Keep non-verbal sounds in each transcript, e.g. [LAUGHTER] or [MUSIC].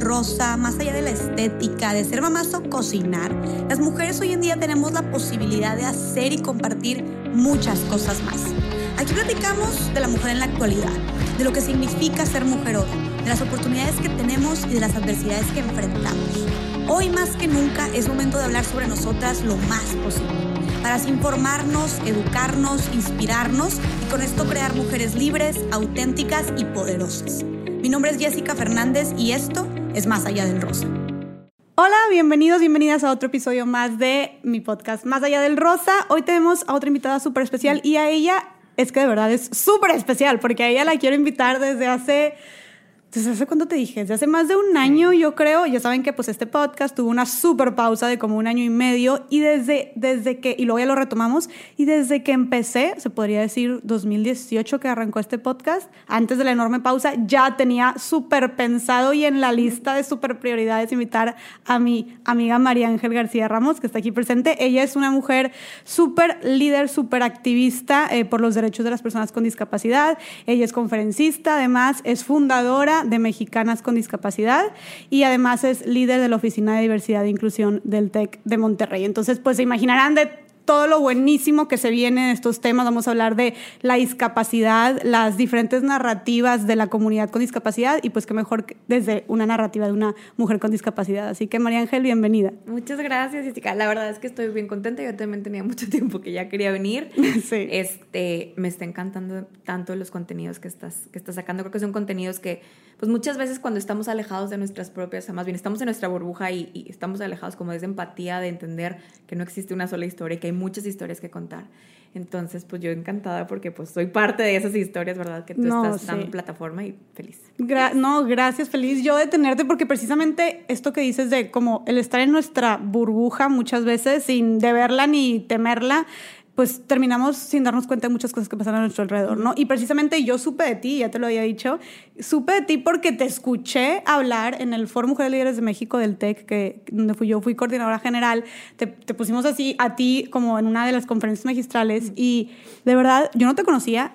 rosa, más allá de la estética, de ser mamás o cocinar, las mujeres hoy en día tenemos la posibilidad de hacer y compartir muchas cosas más. Aquí platicamos de la mujer en la actualidad, de lo que significa ser mujer hoy, de las oportunidades que tenemos y de las adversidades que enfrentamos. Hoy más que nunca es momento de hablar sobre nosotras lo más posible, para así informarnos, educarnos, inspirarnos y con esto crear mujeres libres, auténticas y poderosas. Mi nombre es Jessica Fernández y esto es Más Allá del Rosa. Hola, bienvenidos, bienvenidas a otro episodio más de mi podcast Más Allá del Rosa. Hoy tenemos a otra invitada súper especial y a ella es que de verdad es súper especial porque a ella la quiero invitar desde hace entonces, ¿hace cuánto te dije? Desde hace más de un año, yo creo. Ya saben que pues este podcast tuvo una super pausa de como un año y medio y desde, desde que, y luego ya lo retomamos, y desde que empecé, se podría decir 2018 que arrancó este podcast, antes de la enorme pausa, ya tenía súper pensado y en la lista de súper prioridades invitar a mi amiga María Ángel García Ramos, que está aquí presente. Ella es una mujer súper líder, súper activista eh, por los derechos de las personas con discapacidad. Ella es conferencista, además es fundadora de Mexicanas con Discapacidad y además es líder de la Oficina de Diversidad e Inclusión del TEC de Monterrey. Entonces, pues se imaginarán de todo lo buenísimo que se viene en estos temas. Vamos a hablar de la discapacidad, las diferentes narrativas de la comunidad con discapacidad y pues qué mejor desde una narrativa de una mujer con discapacidad. Así que María Ángel, bienvenida. Muchas gracias, Jessica. La verdad es que estoy bien contenta. Yo también tenía mucho tiempo que ya quería venir. [LAUGHS] Sí. Este, me está encantando tanto los contenidos que estás, que estás sacando. Creo que son contenidos que pues muchas veces cuando estamos alejados de nuestras propias, más bien estamos en nuestra burbuja y, estamos alejados como de esa empatía de entender que no existe una sola historia y que hay muchas historias que contar. Entonces, pues yo encantada porque pues soy parte de esas historias, ¿verdad? Que tú estás dando plataforma y feliz. no, gracias, feliz yo de tenerte porque precisamente esto que dices de como el estar en nuestra burbuja muchas veces sin deberla ni temerla, pues terminamos sin darnos cuenta de muchas cosas que pasan a nuestro alrededor, ¿no? Y precisamente yo supe de ti, ya te lo había dicho, supe de ti porque te escuché hablar en el Foro Mujeres Líderes de México del TEC, que, donde fui yo, fui coordinadora general, te, te, pusimos así a ti como en una de las conferencias magistrales y de verdad yo no te conocía,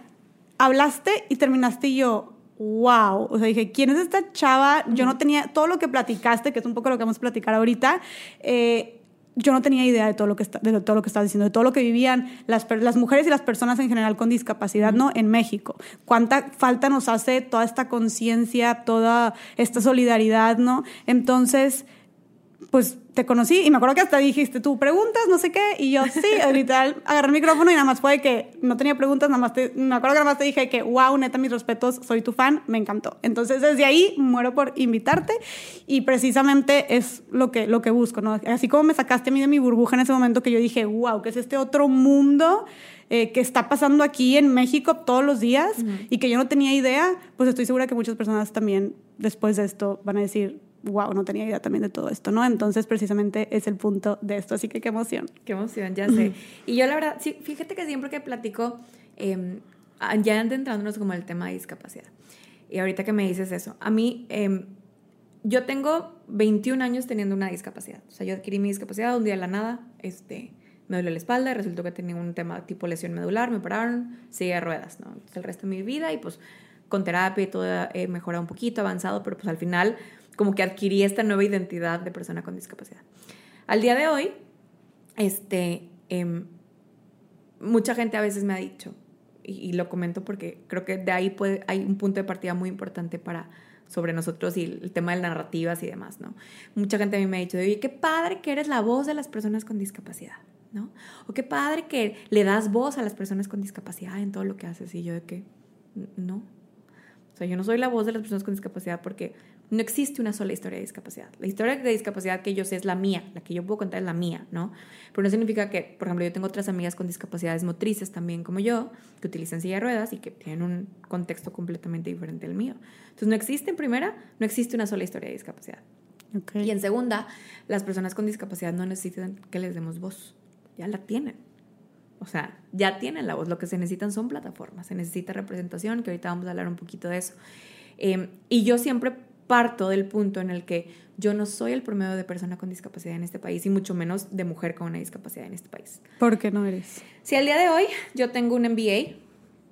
hablaste y terminaste y yo, wow, o sea, dije, ¿quién es esta chava? Yo no tenía todo lo que platicaste, que es un poco lo que vamos a platicar ahorita. Eh, yo no tenía idea de todo lo que está, de todo lo que estás diciendo, de todo lo que vivían las, las mujeres y las personas en general con discapacidad, ¿no? En México. Cuánta falta nos hace toda esta conciencia, toda esta solidaridad, ¿no? Entonces, pues te conocí y me acuerdo que hasta dijiste tú preguntas, no sé qué, y yo sí, [LAUGHS] literal, agarré el micrófono y nada más fue que no tenía preguntas, nada más te, me acuerdo que nada más te dije que, wow, neta, mis respetos, soy tu fan, me encantó. Entonces desde ahí muero por invitarte y precisamente es lo que, lo que busco, ¿no? Así como me sacaste a mí de mi burbuja en ese momento que yo dije, wow, que es este otro mundo eh, que está pasando aquí en México todos los días y que yo no tenía idea, pues estoy segura que muchas personas también después de esto van a decir, wow, no tenía idea también de todo esto, ¿no? Entonces, precisamente es el punto de esto, así que qué emoción. Qué emoción, ya sé. Y yo la verdad, sí, fíjate que siempre que platico, eh, ya entrándonos como el tema de discapacidad, y ahorita que me dices eso, a mí, em, yo tengo 21 años teniendo una discapacidad, o sea, yo adquirí mi discapacidad un día de la nada, este, me duele la espalda, resultó que tenía un tema tipo lesión medular, me pararon, seguí a ruedas, ¿no? el resto de mi vida y pues con terapia y todo he mejorado un poquito, avanzado, pero pues al final como que adquirí esta nueva identidad de persona con discapacidad. Al día de hoy, este, em, mucha gente a veces me ha dicho, y, lo comento porque creo que de ahí hay un punto de partida muy importante para sobre nosotros y el tema de narrativas y demás, ¿no? Mucha gente a mí me ha dicho, oye, qué padre que eres la voz de las personas con discapacidad, ¿no? O qué padre que le das voz a las personas con discapacidad en todo lo que haces. Y yo de que, no. O sea, yo no soy la voz de las personas con discapacidad porque no existe una sola historia de discapacidad. La historia de discapacidad que yo sé es la mía, la que yo puedo contar es la mía, ¿no? Pero no significa que, por ejemplo, yo tengo otras amigas con discapacidades motrices también como yo, que utilizan silla de ruedas y que tienen un contexto completamente diferente al mío. Entonces, no existe, en primera, no existe una sola historia de discapacidad. Y en segunda, las personas con discapacidad no necesitan que les demos voz, ya la tienen. O sea, ya tienen la voz, lo que se necesitan son plataformas, se necesita representación, que ahorita vamos a hablar un poquito de eso. Em, y yo siempre parto del punto en el que yo no soy el promedio de persona con discapacidad en este país y mucho menos de mujer con una discapacidad en este país. ¿Por qué no eres? Si al día de hoy yo tengo un MBA,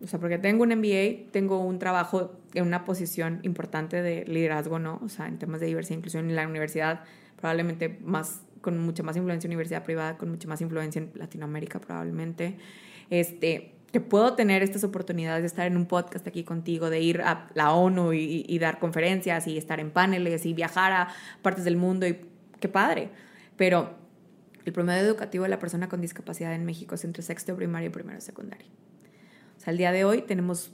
O sea, porque tengo un MBA, tengo un trabajo en una posición importante de liderazgo, ¿no? O sea, en temas de diversidad e inclusión en la universidad, probablemente más, con mucha más influencia en universidad privada, con mucha más influencia en Latinoamérica, probablemente. Este, que puedo tener estas oportunidades de estar en un podcast aquí contigo, de ir a la ONU y, dar conferencias y estar en paneles y viajar a partes del mundo y qué padre. Pero el promedio educativo de la persona con discapacidad en México es entre sexto primario y primero secundario. O sea, al día de hoy tenemos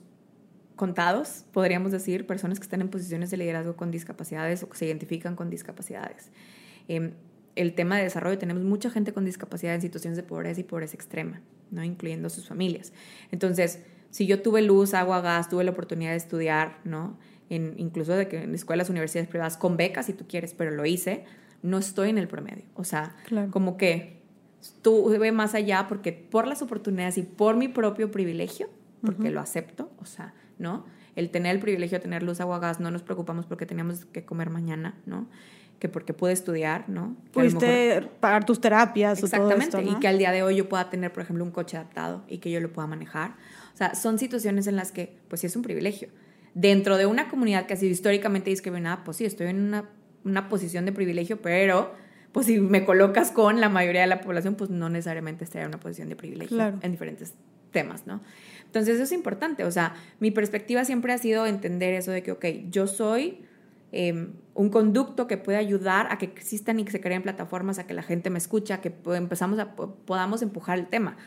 contados, podríamos decir, personas que están en posiciones de liderazgo con discapacidades o que se identifican con discapacidades. Eh, el tema de desarrollo, tenemos mucha gente con discapacidad en situaciones de pobreza y pobreza extrema, ¿no? incluyendo sus familias. Entonces, si yo tuve luz, agua, gas, tuve la oportunidad de estudiar, ¿no? En, incluso de que en escuelas, universidades privadas, con becas si tú quieres, pero lo hice, no estoy en el promedio. O sea, como que tuve más allá porque por las oportunidades y por mi propio privilegio, porque lo acepto, o sea, ¿no? El tener el privilegio de tener luz, agua, gas, no nos preocupamos porque teníamos que comer mañana, ¿no? Que porque pude estudiar, ¿no? Pudiste pagar tus terapias o todo esto, y que al día de hoy yo pueda tener, por ejemplo, un coche adaptado y que yo lo pueda manejar. O sea, son situaciones en las que, pues sí es un privilegio. Dentro de una comunidad que ha sido históricamente discriminada, pues sí, estoy en una, una posición de privilegio, pero pues si me colocas con la mayoría de la población, pues no necesariamente estaría en una posición de privilegio en diferentes temas, ¿no? Entonces eso es importante, o sea, mi perspectiva siempre ha sido entender eso de que, ok, yo soy Em, un conducto que puede ayudar a que existan y que se creen plataformas, a que la gente me escucha, que empezamos a, podamos empujar el tema.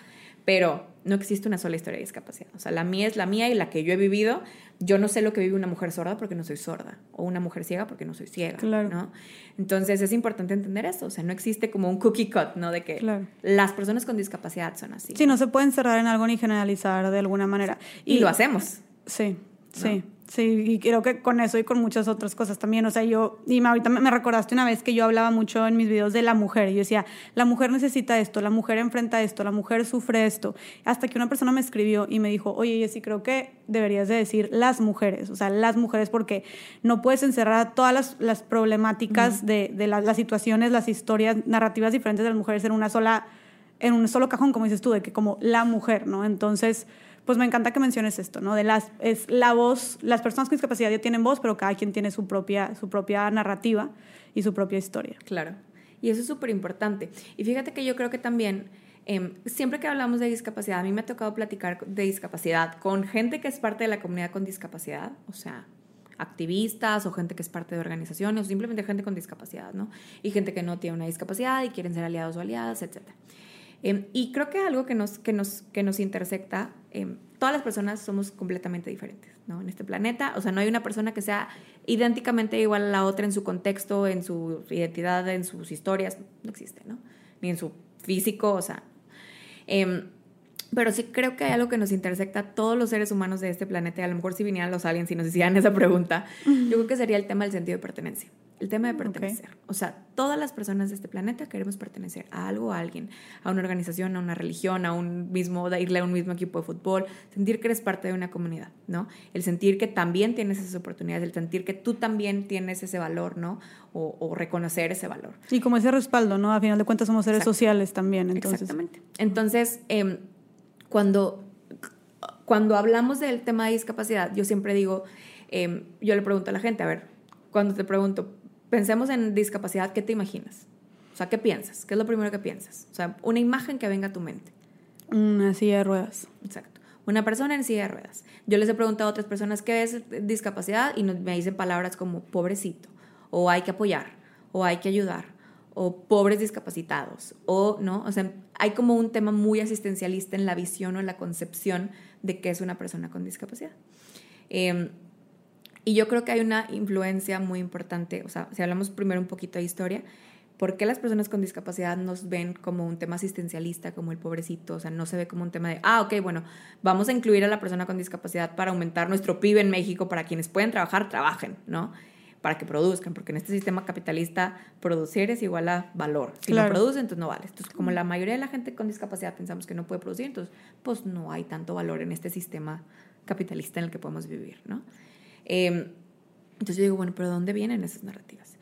Pero no existe una sola historia de discapacidad. O sea, la mía es la mía y la que yo he vivido. Yo no sé lo que vive una mujer sorda porque no soy sorda. O una mujer ciega porque no soy ciega. ¿no? Entonces es importante entender eso. O sea, no existe como un cookie cut, ¿no? De que las personas con discapacidad son así. Sí, no se pueden cerrar en algo ni generalizar de alguna manera. Y, lo hacemos. Sí, sí. Sí, y creo que con eso y con muchas otras cosas también. O sea, yo, y ahorita me recordaste una vez que yo hablaba mucho en mis videos de la mujer. Y yo decía, la mujer necesita esto, la mujer enfrenta esto, la mujer sufre esto. Hasta que una persona me escribió y me dijo, oye, sí creo que deberías de decir las mujeres. O sea, las mujeres, porque no puedes encerrar todas las, las problemáticas de, de las situaciones, las historias, narrativas diferentes de las mujeres en una sola, en un solo cajón, como dices tú, de que como la mujer, ¿no? Entonces pues me encanta que menciones esto, ¿no? De las, es la voz, las personas con discapacidad ya tienen voz, pero cada quien tiene su propia, su propia narrativa y su propia historia. Claro. Y eso es súper importante. Y fíjate que yo creo que también, em, siempre que hablamos de discapacidad, a mí me ha tocado platicar de discapacidad con gente que es parte de la comunidad con discapacidad, o sea, activistas o gente que es parte de organizaciones o simplemente gente con discapacidad, ¿no? Y gente que no tiene una discapacidad y quieren ser aliados o aliadas, etcétera. Em, y creo que algo que nos, que nos, que nos intersecta, em, todas las personas somos completamente diferentes ¿no? en este planeta. O sea, no hay una persona que sea idénticamente igual a la otra en su contexto, en su identidad, en sus historias. No existe, ¿no? Ni en su físico, o sea. Em, pero sí creo que hay algo que nos intersecta a todos los seres humanos de este planeta. A lo mejor si vinieran los aliens y nos hicieran esa pregunta, yo creo que sería el tema del sentido de pertenencia el tema de pertenecer. O sea, todas las personas de este planeta queremos pertenecer a algo, a alguien, a una organización, a una religión, a un mismo, irle a un mismo equipo de fútbol, sentir que eres parte de una comunidad, ¿no? El sentir que también tienes esas oportunidades, el sentir que tú también tienes ese valor, ¿no? O, reconocer ese valor. Y como ese respaldo, ¿no? A final de cuentas somos seres sociales también, entonces. Exactamente. Entonces, em, cuando, cuando hablamos del tema de discapacidad, yo siempre digo, em, yo le pregunto a la gente, a ver, cuando te pregunto, pensemos en discapacidad, ¿qué te imaginas? O sea, ¿qué piensas? ¿Qué es lo primero que piensas? O sea, una imagen que venga a tu mente. Una silla de ruedas. Exacto. Una persona en silla de ruedas. Yo les he preguntado a otras personas qué es discapacidad y me dicen palabras como pobrecito, o hay que apoyar, o hay que ayudar, o pobres discapacitados, o no. O sea, hay como un tema muy asistencialista en la visión o en la concepción de qué es una persona con discapacidad. Eh, y yo creo que hay una influencia muy importante, o sea, si hablamos primero un poquito de historia, ¿por qué las personas con discapacidad nos ven como un tema asistencialista, como el pobrecito? O sea, no se ve como un tema de, ah, ok, bueno, vamos a incluir a la persona con discapacidad para aumentar nuestro PIB en México, para quienes pueden trabajar, trabajen, ¿no? Para que produzcan, porque en este sistema capitalista producir es igual a valor. Si no produce, entonces no vale. Entonces, como la mayoría de la gente con discapacidad pensamos que no puede producir, entonces, pues no hay tanto valor en este sistema capitalista en el que podemos vivir, ¿no? Em, entonces yo digo, bueno, pero ¿dónde vienen esas narrativas?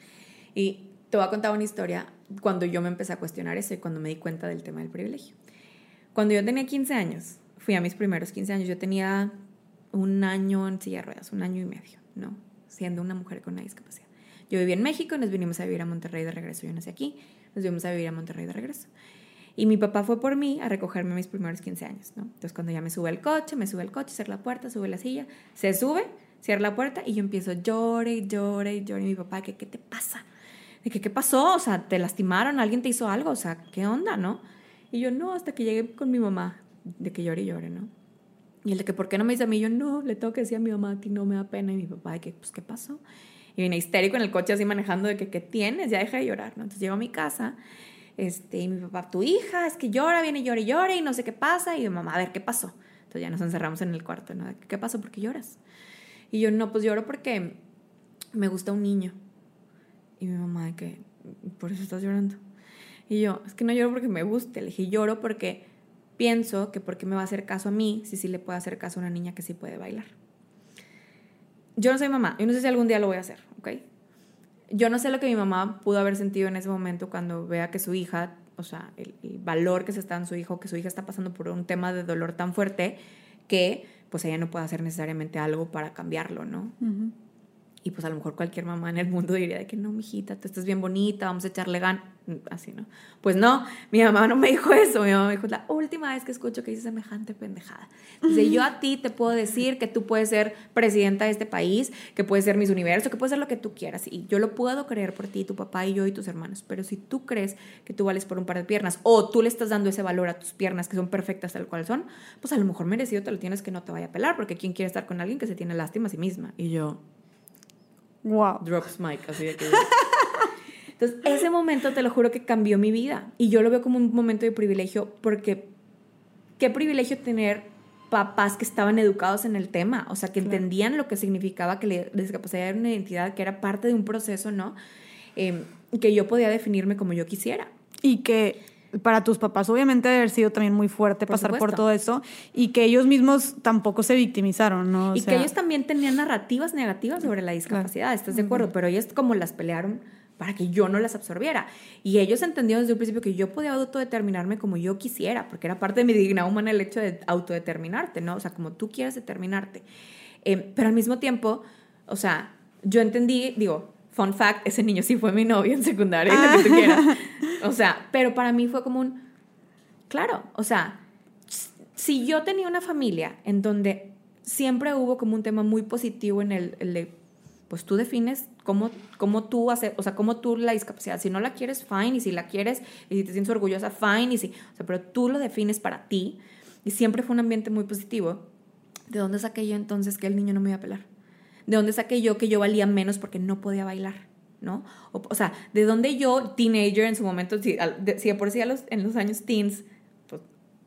Y te voy a contar una historia cuando yo me empecé a cuestionar eso y cuando me di cuenta del tema del privilegio. Cuando yo tenía 15 años, fui a mis primeros 15 años. Yo tenía un año en silla de ruedas, un año y medio, ¿no? Siendo una mujer con una discapacidad. Yo vivía en México nos vinimos a vivir a Monterrey de regreso. Yo nací aquí, nos vinimos a vivir a Monterrey de regreso. Y mi papá fue por mí a recogerme mis primeros 15 años, ¿no? Entonces cuando ya me sube el coche, me sube el coche, cierra la puerta, sube la silla, se sube, cierra la puerta y yo empiezo llore, llore, llore. Y mi papá, ¿qué, qué te pasa? De que, ¿qué pasó? O sea, ¿te lastimaron? ¿Alguien te hizo algo? O sea, ¿qué onda, no? Y yo, no, hasta que llegué con mi mamá, de que llore y llore, ¿no? Y el de que, ¿por qué no me dice a mí? Yo, no, le tengo que decir a mi mamá, a ti no me da pena. Y mi papá, de que, pues, ¿qué pasó? Y vine histérico en el coche así manejando de que, ¿qué tienes? Ya deja de llorar, ¿no? Entonces llego a mi casa este, y mi papá, tu hija, es que llora, viene, llora y llora y no sé qué pasa. Y mi mamá, a ver, ¿qué pasó? Entonces ya nos encerramos en el cuarto, ¿no? ¿Qué pasó? ¿Por qué lloras? Y yo, no, pues lloro porque me gusta un niño. Y mi mamá, de que, por eso estás llorando. Y yo, es que no lloro porque me guste. Le dije, lloro porque pienso que porque me va a hacer caso a mí si sí le puede hacer caso a una niña que sí puede bailar. Yo no soy mamá, yo no sé si algún día lo voy a hacer, ¿ok? yo no sé lo que mi mamá pudo haber sentido en ese momento cuando vea que su hija, o sea, el, valor que se está en su hijo, que su hija está pasando por un tema de dolor tan fuerte que pues ella no puede hacer necesariamente algo para cambiarlo, ¿no? Y pues a lo mejor cualquier mamá en el mundo diría de que no, mijita, tú estás bien bonita, vamos a echarle gan Así, ¿no? Pues no, mi mamá no me dijo eso. Mi mamá me dijo, la última vez que escucho que dices semejante pendejada. Dice, yo a ti te puedo decir que tú puedes ser presidenta de este país, que puedes ser mis universo, que puedes ser lo que tú quieras. Y yo lo puedo creer por ti, tu papá y yo y tus hermanos. Pero si tú crees que tú vales por un par de piernas o tú le estás dando ese valor a tus piernas que son perfectas tal cual son, pues a lo mejor merecido te lo tienes que no te vaya a pelar, porque ¿quién quiere estar con alguien que se tiene lástima a sí misma? Y yo, Wow. Drops mic, así de que... Entonces, ese momento te lo juro que cambió mi vida. Y yo lo veo como un momento de privilegio porque qué privilegio tener papás que estaban educados en el tema, o sea, que entendían lo que significaba que la discapacidad era una identidad, que era parte de un proceso, ¿no? Eh, que yo podía definirme como yo quisiera. Y que para tus papás obviamente haber sido también muy fuerte pasar por todo eso y que ellos mismos tampoco se victimizaron, ¿no? y que ellos también tenían narrativas negativas sobre la discapacidad, ¿estás de acuerdo? Pero ellos como las pelearon para que yo no las absorbiera. Y ellos entendieron desde un principio que yo podía autodeterminarme como yo quisiera, porque era parte de mi dignidad humana el hecho de autodeterminarte, ¿no? O sea, como tú quieres determinarte. Eh, pero al mismo tiempo, o sea, yo entendí, digo, fun fact, ese niño sí fue mi novio en secundaria, lo que tú quieras. [LAUGHS] O sea, pero para mí fue como un, claro, o sea, si yo tenía una familia en donde siempre hubo como un tema muy positivo en el, el de, pues tú defines cómo, cómo tú haces, o sea, cómo tú la discapacidad, si no la quieres, fine, y si la quieres, y si te sientes orgullosa, fine, y si, o sea, pero tú lo defines para ti, y siempre fue un ambiente muy positivo, ¿de dónde saqué yo entonces que el niño no me iba a pelar? ¿De dónde saqué yo que yo valía menos porque no podía bailar? ¿No? O, sea, ¿de dónde yo, teenager en su momento, si, de, por sí los, en los años teens, pues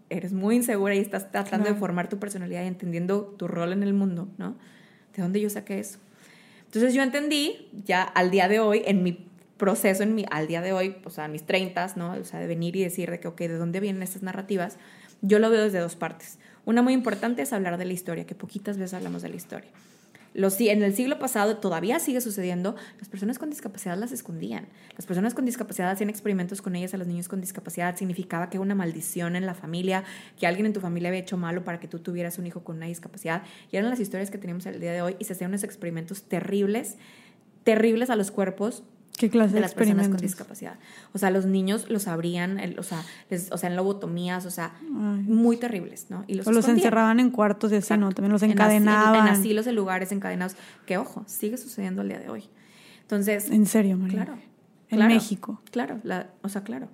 eres muy insegura y estás tratando de formar tu personalidad y entendiendo tu rol en el mundo, ¿no? ¿De dónde yo saqué eso? Entonces yo entendí ya al día de hoy, en mi proceso, en mi, al día de hoy, o sea, mis treintas, ¿no? O sea, de venir y decir de que, ok, ¿de dónde vienen estas narrativas? Yo lo veo desde dos partes. Una muy importante es hablar de la historia, que poquitas veces hablamos de la historia en el siglo pasado todavía sigue sucediendo, las personas con discapacidad las escondían. Las personas con discapacidad hacían experimentos con ellas a los niños con discapacidad. Significaba que una maldición en la familia, que alguien en tu familia había hecho malo para que tú tuvieras un hijo con una discapacidad. Y eran las historias que teníamos el día de hoy y se hacían unos experimentos terribles, terribles a los cuerpos ¿Qué clase de, las personas con discapacidad. O sea, los niños los abrían, o, sea, o sea, en lobotomías, o sea, muy terribles, ¿no? Y los o los encerraban en cuartos y así, ¿no? También los encadenaban. En, asilos, en lugares encadenados. Que, ojo, sigue sucediendo el día de hoy. Entonces... En serio, María. Claro. En México. Claro, la, o sea, claro.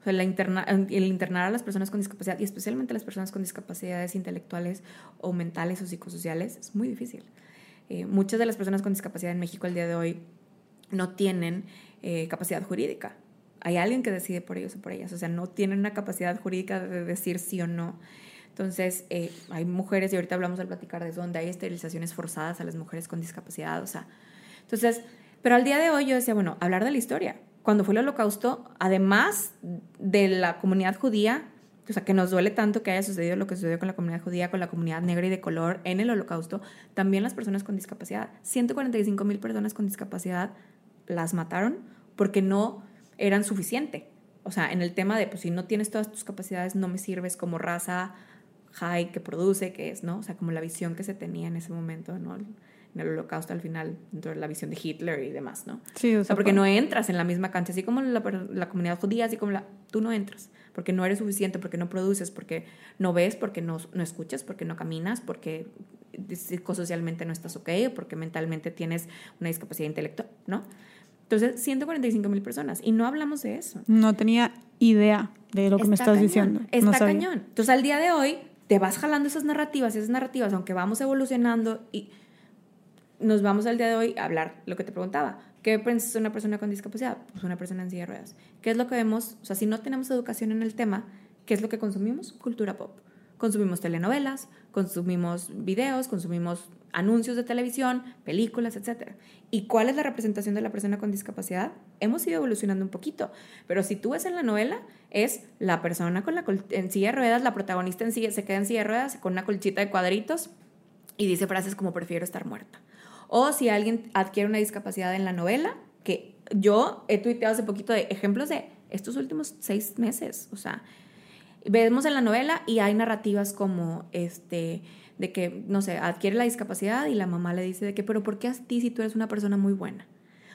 O sea, la interna, el internar a las personas con discapacidad, y especialmente a las personas con discapacidades intelectuales o mentales o psicosociales, es muy difícil. Eh, muchas de las personas con discapacidad en México el día de hoy no tienen eh, capacidad jurídica. Hay alguien que decide por ellos o por ellas, o sea, no tienen una capacidad jurídica de decir sí o no. Entonces, eh, hay mujeres, y ahorita hablamos al platicar de eso, donde hay esterilizaciones forzadas a las mujeres con discapacidad, o sea. Entonces, pero al día de hoy yo decía, bueno, hablar de la historia. Cuando fue el holocausto, además de la comunidad judía, o sea, que nos duele tanto que haya sucedido lo que sucedió con la comunidad judía, con la comunidad negra y de color en el holocausto, también las personas con discapacidad. 145 mil personas con discapacidad las mataron porque no eran suficiente. O sea, en el tema de, pues si no tienes todas tus capacidades, no me sirves como raza, high que produce, que es, ¿no? O sea, como la visión que se tenía en ese momento, ¿no? En el holocausto al final, dentro de la visión de Hitler y demás, ¿no? Sí, o sea, porque no entras en la misma cancha, así como la, la comunidad judía, así como la... Tú no entras, porque no eres suficiente, porque no produces, porque no ves, porque no, no escuchas, porque no caminas, porque psicosocialmente no estás ok, porque mentalmente tienes una discapacidad intelectual, ¿no? Entonces, 145 mil personas. Y no hablamos de eso. No tenía idea de lo que me estás diciendo. Está cañón. Entonces, al día de hoy, te vas jalando esas narrativas y esas narrativas, aunque vamos evolucionando y nos vamos al día de hoy a hablar lo que te preguntaba. ¿Qué piensas de una persona con discapacidad? Pues una persona en silla de ruedas. ¿Qué es lo que vemos? O sea, si no tenemos educación en el tema, ¿qué es lo que consumimos? Cultura pop. Consumimos telenovelas, consumimos videos, consumimos anuncios de televisión, películas, etc. ¿Y cuál es la representación de la persona con discapacidad? Hemos ido evolucionando un poquito, pero si tú ves en la novela, es la persona con la en silla de ruedas, la protagonista en silla, se queda en silla de ruedas con una colchita de cuadritos y dice frases como prefiero estar muerta. O si alguien adquiere una discapacidad en la novela, que yo he tuiteado hace poquito de ejemplos de estos últimos seis meses, o sea, vemos en la novela y hay narrativas como este de que, no sé, adquiere la discapacidad y la mamá le dice de que, pero ¿por qué a ti si tú eres una persona muy buena?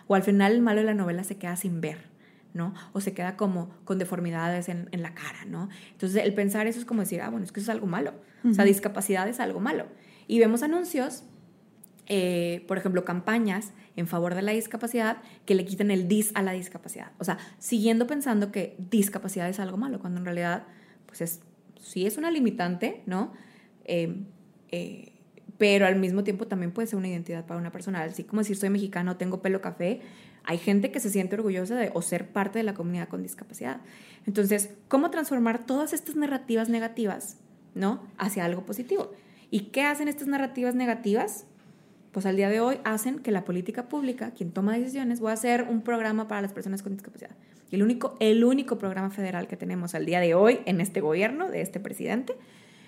O al final el malo de la novela se queda sin ver, ¿no? O se queda como con deformidades en, la cara, ¿no? Entonces el pensar eso es como decir, ah, bueno, es que eso es algo malo. O sea, discapacidad es algo malo. Y vemos anuncios, eh, por ejemplo, campañas en favor de la discapacidad que le quiten el dis a la discapacidad. O sea, siguiendo pensando que discapacidad es algo malo, cuando en realidad pues es, sí es una limitante, ¿no? Eh, eh, pero al mismo tiempo también puede ser una identidad para una persona. Así como decir soy mexicano, tengo pelo café, hay gente que se siente orgullosa de o ser parte de la comunidad con discapacidad. Entonces, ¿cómo transformar todas estas narrativas negativas, ¿no? Hacia algo positivo. ¿Y qué hacen estas narrativas negativas? Pues al día de hoy hacen que la política pública, quien toma decisiones, voy a hacer un programa para las personas con discapacidad. El único, el único programa federal que tenemos al día de hoy en este gobierno, de este presidente,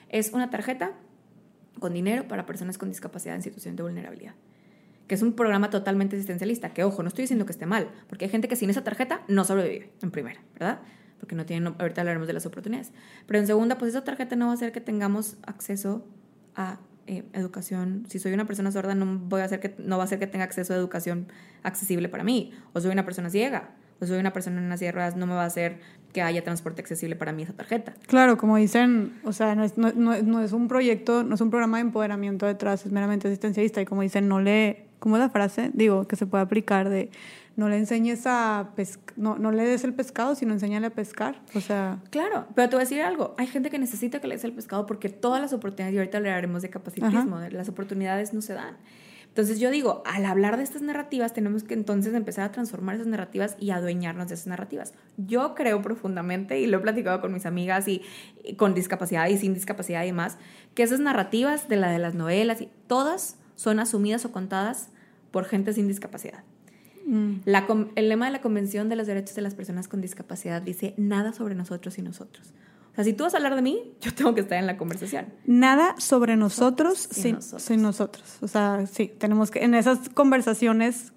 es una tarjeta con dinero para personas con discapacidad en situación de vulnerabilidad. Que es un programa totalmente asistencialista. Que ojo, no estoy diciendo que esté mal, porque hay gente que sin esa tarjeta no sobrevive, en primera, ¿verdad? Porque no tienen, ahorita hablaremos de las oportunidades. Pero en segunda, pues esa tarjeta no va a hacer que tengamos acceso a eh, educación. Si soy una persona sorda, no, voy a hacer que, no va a hacer que tenga acceso a educación accesible para mí. O soy una persona ciega pues soy una persona en una silla de ruedas, no me va a hacer que haya transporte accesible para mí esa tarjeta. Claro, como dicen, o sea, no es, no, no, es un proyecto, no es un programa de empoderamiento detrás, es meramente asistencialista y como dicen, no le, ¿cómo es la frase? Digo, que se puede aplicar de no le enseñes a pescar, no, no le des el pescado, sino enséñale a pescar. O sea. Claro, pero te voy a decir algo. Hay gente que necesita que le des el pescado porque todas las oportunidades, y ahorita hablaremos de capacitismo, las oportunidades no se dan. Entonces yo digo, al hablar de estas narrativas, tenemos que entonces empezar a transformar esas narrativas y adueñarnos de esas narrativas. Yo creo profundamente, y lo he platicado con mis amigas y, con discapacidad y sin discapacidad y demás, que esas narrativas de la de las novelas, y todas son asumidas o contadas por gente sin discapacidad. Mm. el lema de la Convención de los Derechos de las Personas con Discapacidad dice nada sobre nosotros y nosotros sea, si tú vas a hablar de mí, [LAUGHS] yo tengo que estar en la conversación. Nada sobre nosotros sin, nosotros. sin nosotros. O sea, sí, tenemos que, en esas conversaciones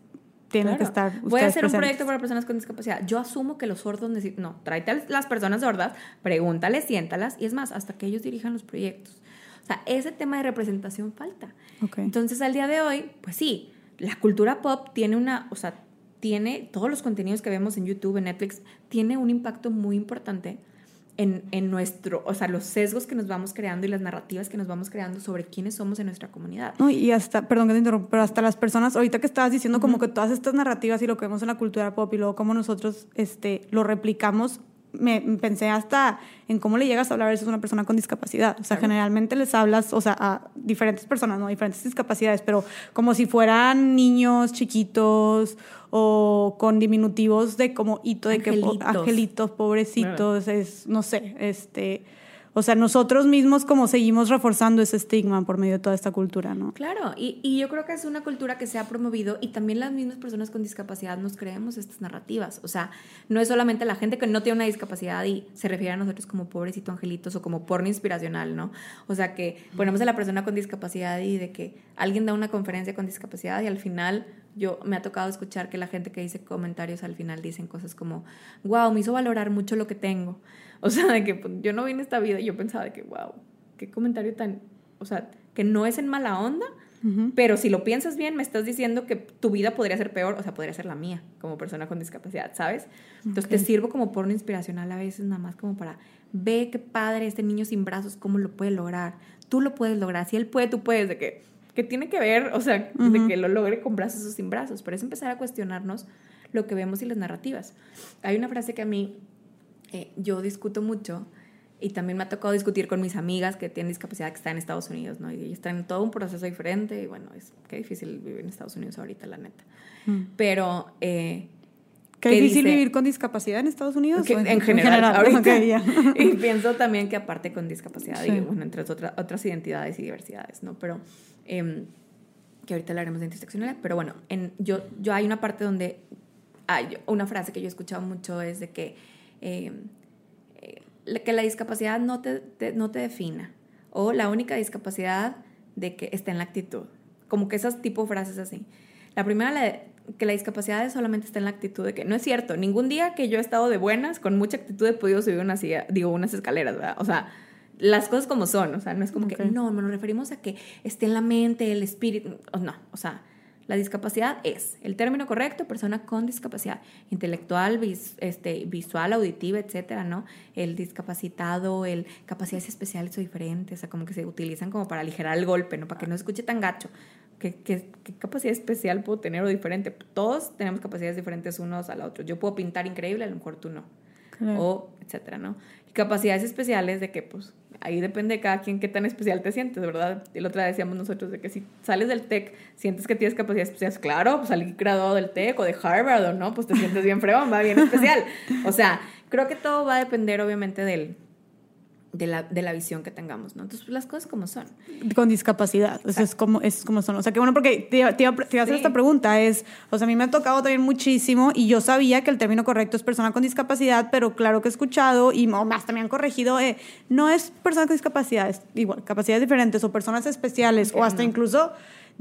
tienen que estar. Voy a hacer un proyecto para personas con discapacidad. Yo asumo que los sordos necesitan. No, tráete a las personas sordas, pregúntales, siéntalas, y es más, hasta que ellos dirijan los proyectos. O sea, ese tema de representación falta. Entonces, al día de hoy, pues sí, la cultura pop tiene una. O sea, tiene todos los contenidos que vemos en YouTube, en Netflix, tiene un impacto muy importante en, en, nuestro, o sea, los sesgos que nos vamos creando y las narrativas que nos vamos creando sobre quiénes somos en nuestra comunidad. No, y hasta, perdón que te interrumpa, pero hasta las personas, ahorita que estabas diciendo como que todas estas narrativas y lo que vemos en la cultura pop y luego cómo nosotros este, lo replicamos, me pensé hasta en cómo le llegas a hablar a veces a una persona con discapacidad. O sea, generalmente les hablas, o sea, a diferentes personas, ¿no? Diferentes discapacidades, pero como si fueran niños chiquitos o con diminutivos de como hito de que angelitos, pobrecitos, es, no sé, este o sea, nosotros mismos como seguimos reforzando ese estigma por medio de toda esta cultura, ¿no? Claro, y, y, yo creo que es una cultura que se ha promovido y también las mismas personas con discapacidad nos creemos estas narrativas. O sea, no es solamente la gente que no tiene una discapacidad y se refiere a nosotros como pobrecito angelitos o como porno inspiracional, ¿no? O sea, que ponemos a la persona con discapacidad y de que alguien da una conferencia con discapacidad y al final yo me ha tocado escuchar que la gente que dice comentarios al final dicen cosas como, wow, me hizo valorar mucho lo que tengo. O sea, de que pues, yo no vine esta vida y yo pensaba de que, wow, qué comentario tan, o sea, que no es en mala onda, pero si lo piensas bien, me estás diciendo que tu vida podría ser peor, o sea, podría ser la mía como persona con discapacidad, ¿sabes? Entonces te sirvo como porno inspiracional a veces, nada más como para, ve qué padre este niño sin brazos, cómo lo puede lograr. Tú lo puedes lograr, si él puede, tú puedes, de que, que tiene que ver, o sea, de que lo logre con brazos o sin brazos, pero es empezar a cuestionarnos lo que vemos y las narrativas. Hay una frase que a mí eh, yo discuto mucho, y también me ha tocado discutir con mis amigas que tienen discapacidad que están en Estados Unidos, ¿no? Y están en todo un proceso diferente y bueno, es qué difícil vivir en Estados Unidos ahorita, la neta. Mm. Pero... Eh, ¿Qué difícil vivir con discapacidad en Estados Unidos? en, general, ahorita. [LAUGHS] y pienso también que aparte con discapacidad, y, bueno, entre otras, otras identidades y diversidades, ¿no? Pero... Eh, que ahorita hablaremos de interseccionalidad, pero bueno, en, yo, yo hay una parte donde hay una frase que yo he escuchado mucho es de que eh, que la discapacidad no te, no te defina o la única discapacidad de que está en la actitud. Como que esas tipo de frases así. La primera, la que la discapacidad solamente está en la actitud de que no es cierto. Ningún día que yo he estado de buenas, con mucha actitud, he podido subir una silla, digo, unas escaleras, ¿verdad? O sea, las cosas como son. O sea, no es como que, no, nos referimos a que esté en la mente, el espíritu. No, o sea, la discapacidad es el término correcto, persona con discapacidad intelectual, este, visual, auditiva, etcétera, ¿no? El discapacitado, el capacidades especiales o diferentes, o sea, como que se utilizan como para aligerar el golpe, ¿no? Para que no se escuche tan gacho. ¿Qué, capacidad especial puedo tener o diferente? Todos tenemos capacidades diferentes unos a la otra. Yo puedo pintar increíble, a lo mejor tú no. O etcétera, ¿no? Y capacidades especiales de que, pues, ahí depende de cada quien qué tan especial te sientes, ¿verdad? La otra vez decíamos nosotros de que si sales del TEC, sientes que tienes capacidades especiales, claro, pues salí graduado del TEC o de Harvard o no, pues te sientes bien fregón, va bien [LAUGHS] especial. O sea, creo que todo va a depender obviamente del, de la, de la visión que tengamos, ¿no? Entonces, pues, las cosas como son. Con discapacidad, eso es como, es como son. O sea, que bueno, porque te, te, te a hacer esta pregunta, es, o sea, a mí me ha tocado también muchísimo y yo sabía que el término correcto es persona con discapacidad, pero claro que he escuchado y más también han corregido, eh, no es persona con discapacidad, es igual, capacidades diferentes o personas especiales o hasta incluso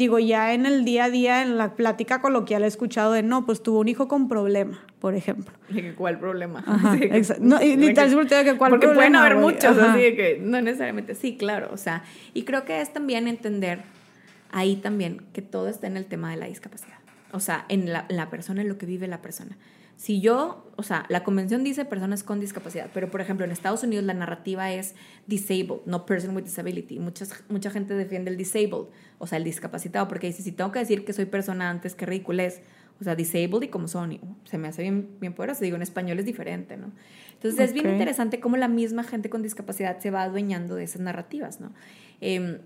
digo, ya en el día a día, en la plática coloquial he escuchado de, no, pues tuvo un hijo con problema, por ejemplo. [LAUGHS] ¿Y cuál problema? [LAUGHS] exacto. No, y que cuál Porque pueden haber muchos, así que no necesariamente, sí, claro, o sea, y creo que es también entender ahí también que todo está en el tema de la discapacidad, o sea, en la, la persona, en lo que vive la persona si yo, o sea, la convención dice personas con discapacidad, pero por ejemplo en Estados Unidos la narrativa es disabled, no person with disability. Muchas, mucha gente defiende el disabled, o sea, el discapacitado, porque dice, si tengo que decir que soy persona antes, qué ridículo es. O sea, disabled y como son, se me hace bien, bien poderoso. Digo, en español es diferente, ¿no? Entonces es bien interesante cómo la misma gente con discapacidad se va adueñando de esas narrativas, ¿no? Em,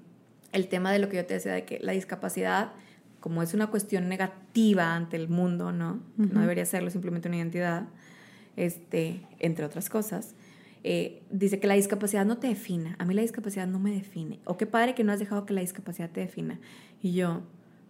el tema de lo que yo te decía, de que la discapacidad como es una cuestión negativa ante el mundo, ¿no? No debería serlo simplemente una identidad, este, entre otras cosas. Eh, dice que la discapacidad no te defina. A mí la discapacidad no me define. O qué padre que no has dejado que la discapacidad te defina. Y yo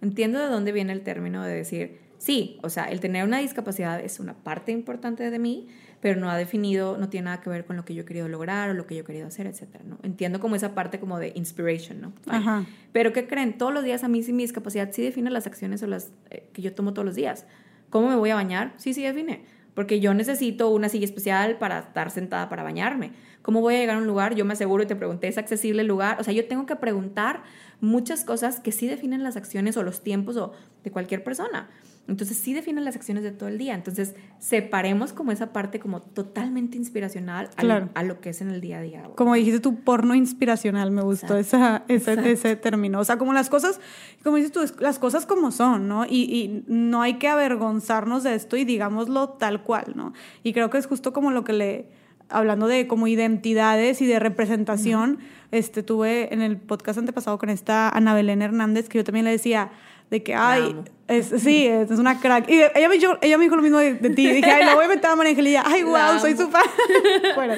entiendo de dónde viene el término de decir, sí, o sea, el tener una discapacidad es una parte importante de mí, pero no ha definido, no tiene nada que ver con lo que yo he querido lograr o lo que yo he querido hacer, etcétera, ¿no? Entiendo como esa parte como de inspiration, ¿no? Ajá. Pero ¿qué creen? Todos los días a mí sí mi discapacidad sí define las acciones o las eh, que yo tomo todos los días. ¿Cómo me voy a bañar? Sí, sí define. Porque yo necesito una silla especial para estar sentada para bañarme. ¿Cómo voy a llegar a un lugar? Yo me aseguro y te pregunté, ¿es accesible el lugar? O sea, yo tengo que preguntar muchas cosas que sí definen las acciones o los tiempos o de cualquier persona. Entonces sí definen las acciones de todo el día. Entonces separemos como esa parte como totalmente inspiracional a, lo que es en el día a día. Como dijiste tu porno inspiracional, me gustó esa, ese, ese, término. O sea, como las cosas, como dices tú, las cosas como son, ¿no? Y, y, no hay que avergonzarnos de esto y digámoslo tal cual, ¿no? Y creo que es justo como lo que le, hablando de como identidades y de representación, este, tuve en el podcast antepasado con esta Ana Belén Hernández que yo también le decía de que, ay, es, [LAUGHS] sí, es, una crack. Y ella me, dijo, ella me dijo lo mismo de, ti. [LAUGHS] Dije, ay, la voy a meter a María Angelina. Ay, wow, soy su fan. [LAUGHS] bueno,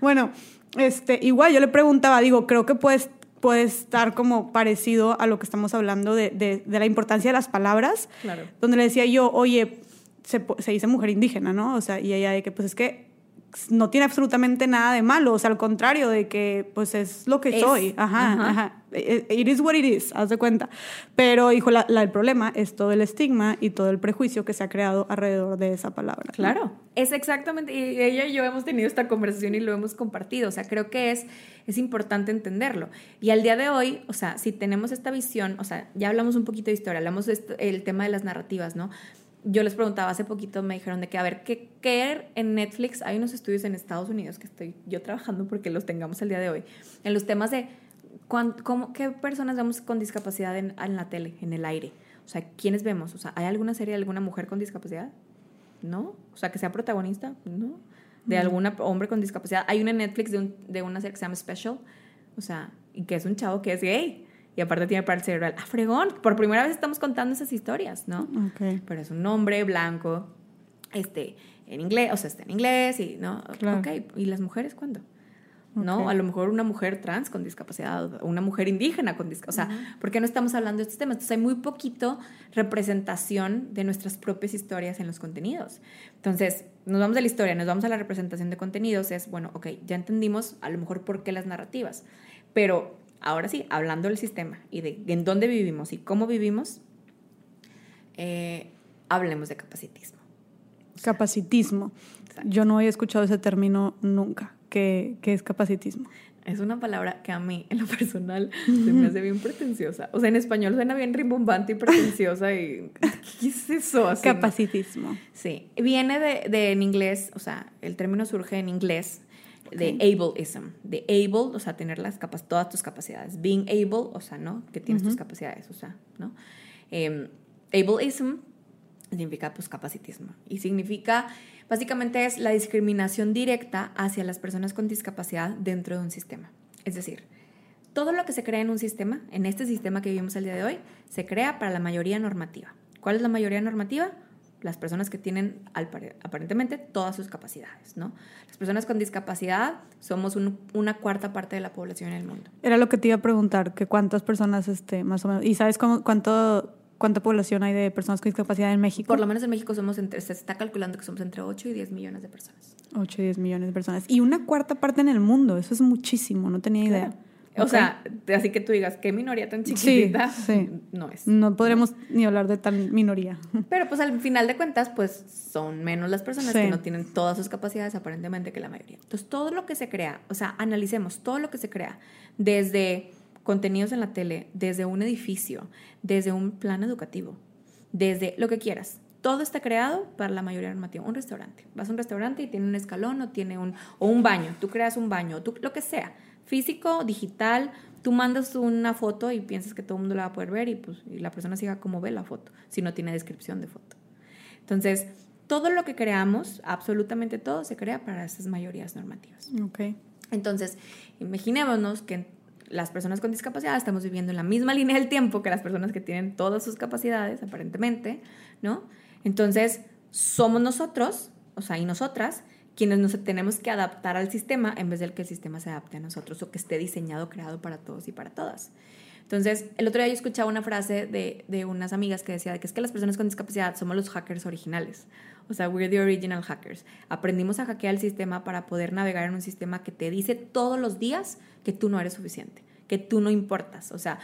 bueno, este, igual yo le preguntaba, digo, creo que puedes puede estar como parecido a lo que estamos hablando de, de, de la importancia de las palabras. Claro. Donde le decía yo, oye, se, se, dice mujer indígena, ¿no? O sea, y ella de que, pues es que no tiene absolutamente nada de malo, o sea, al contrario de que, pues es lo que soy. Ajá, ajá. eh, it is what it is, haz de cuenta. Pero, hijo, la, el problema es todo el estigma y todo el prejuicio que se ha creado alrededor de esa palabra. Claro, es exactamente, y ella y yo hemos tenido esta conversación y lo hemos compartido, o sea, creo que es, es importante entenderlo. Y al día de hoy, o sea, si tenemos esta visión, o sea, ya hablamos un poquito de historia, hablamos del tema de las narrativas, ¿no? Yo les preguntaba hace poquito, me dijeron de que, a ver, ¿qué, ¿qué, en Netflix? Hay unos estudios en Estados Unidos que estoy yo trabajando porque los tengamos el día de hoy, en los temas de cómo, qué personas vemos con discapacidad en, en, la tele, en el aire. O sea, ¿quiénes vemos? O sea, ¿hay alguna serie de alguna mujer con discapacidad? ¿No? O sea, que sea protagonista, ¿no? De algún hombre con discapacidad. Hay una en Netflix de, un, de una serie que se llama Special, o sea, y que es un chavo que es gay y aparte tiene parte cerebral. ¡Ah, fregón! Por primera vez estamos contando esas historias, ¿no? Okay. Pero es un hombre blanco, este, en inglés, o sea, está en inglés y, ¿no? Claro. Ok, ¿y las mujeres cuándo? ¿no? A lo mejor una mujer trans con discapacidad, una mujer indígena con discapacidad. O sea, ¿por qué no estamos hablando de estos temas? Entonces hay muy poquito representación de nuestras propias historias en los contenidos. Entonces, nos vamos de la historia, nos vamos a la representación de contenidos, es, bueno, ok, ya entendimos a lo mejor por qué las narrativas, pero Ahora sí, hablando del sistema y de en dónde vivimos y cómo vivimos, eh, hablemos de capacitismo. Capacitismo. Yo no he escuchado ese término nunca. ¿Qué, ¿Qué, es capacitismo? Es una palabra que a mí, en lo personal, se me hace bien pretenciosa. O sea, en español suena bien rimbombante y pretenciosa. y, ¿Qué es eso? Capacitismo. Sí. Viene de, de, en inglés, o sea, el término surge en inglés de ableism, de able, o sea, tener las capas, todas tus capacidades. Being able, o sea, ¿no? Que tienes tus capacidades, o sea, ¿no? Eh, ableism significa pues capacitismo y significa, básicamente es la discriminación directa hacia las personas con discapacidad dentro de un sistema. Es decir, todo lo que se crea en un sistema, en este sistema que vivimos el día de hoy, se crea para la mayoría normativa. ¿Cuál es la mayoría normativa? Las personas que tienen aparentemente todas sus capacidades, ¿no? Las personas con discapacidad somos una cuarta parte de la población en el mundo. Era lo que te iba a preguntar, que cuántas personas, este, más o menos, ¿y sabes cómo, cuánto, cuánta población hay de personas con discapacidad en México? Por lo menos en México somos entre, se está calculando que somos entre 8 y 10 millones de personas. 8 y 10 millones de personas. Y una cuarta parte en el mundo, eso es muchísimo, no tenía idea. O sea, así que tú digas, ¿qué minoría tan chiquitita? Sí, No es. No podremos ni hablar de tan minoría. Pero pues al final de cuentas, pues son menos las personas que no tienen todas sus capacidades aparentemente que la mayoría. Entonces, todo lo que se crea, o sea, analicemos todo lo que se crea, desde contenidos en la tele, desde un edificio, desde un plan educativo, desde lo que quieras. Todo está creado para la mayoría normativa. Un restaurante. Vas a un restaurante y tiene un escalón o tiene un, o un baño. Tú creas un baño, tú, lo que sea físico, digital, tú mandas una foto y piensas que todo el mundo la va a poder ver y, pues, y la persona siga como ve la foto, si no tiene descripción de foto. Entonces, todo lo que creamos, absolutamente todo, se crea para esas mayorías normativas. Okay. Entonces, imaginémonos que las personas con discapacidad estamos viviendo en la misma línea del tiempo que las personas que tienen todas sus capacidades, aparentemente, ¿no? Entonces, somos nosotros, o sea, y nosotras, quienes nos tenemos que adaptar al sistema en vez de que el sistema se adapte a nosotros o que esté diseñado, creado para todos y para todas. Entonces, el otro día yo escuchaba una frase de, de unas amigas que decía que es que las personas con discapacidad somos los hackers originales. O sea, we're the original hackers. Aprendimos a hackear el sistema para poder navegar en un sistema que te dice todos los días que tú no eres suficiente, que tú no importas. O sea,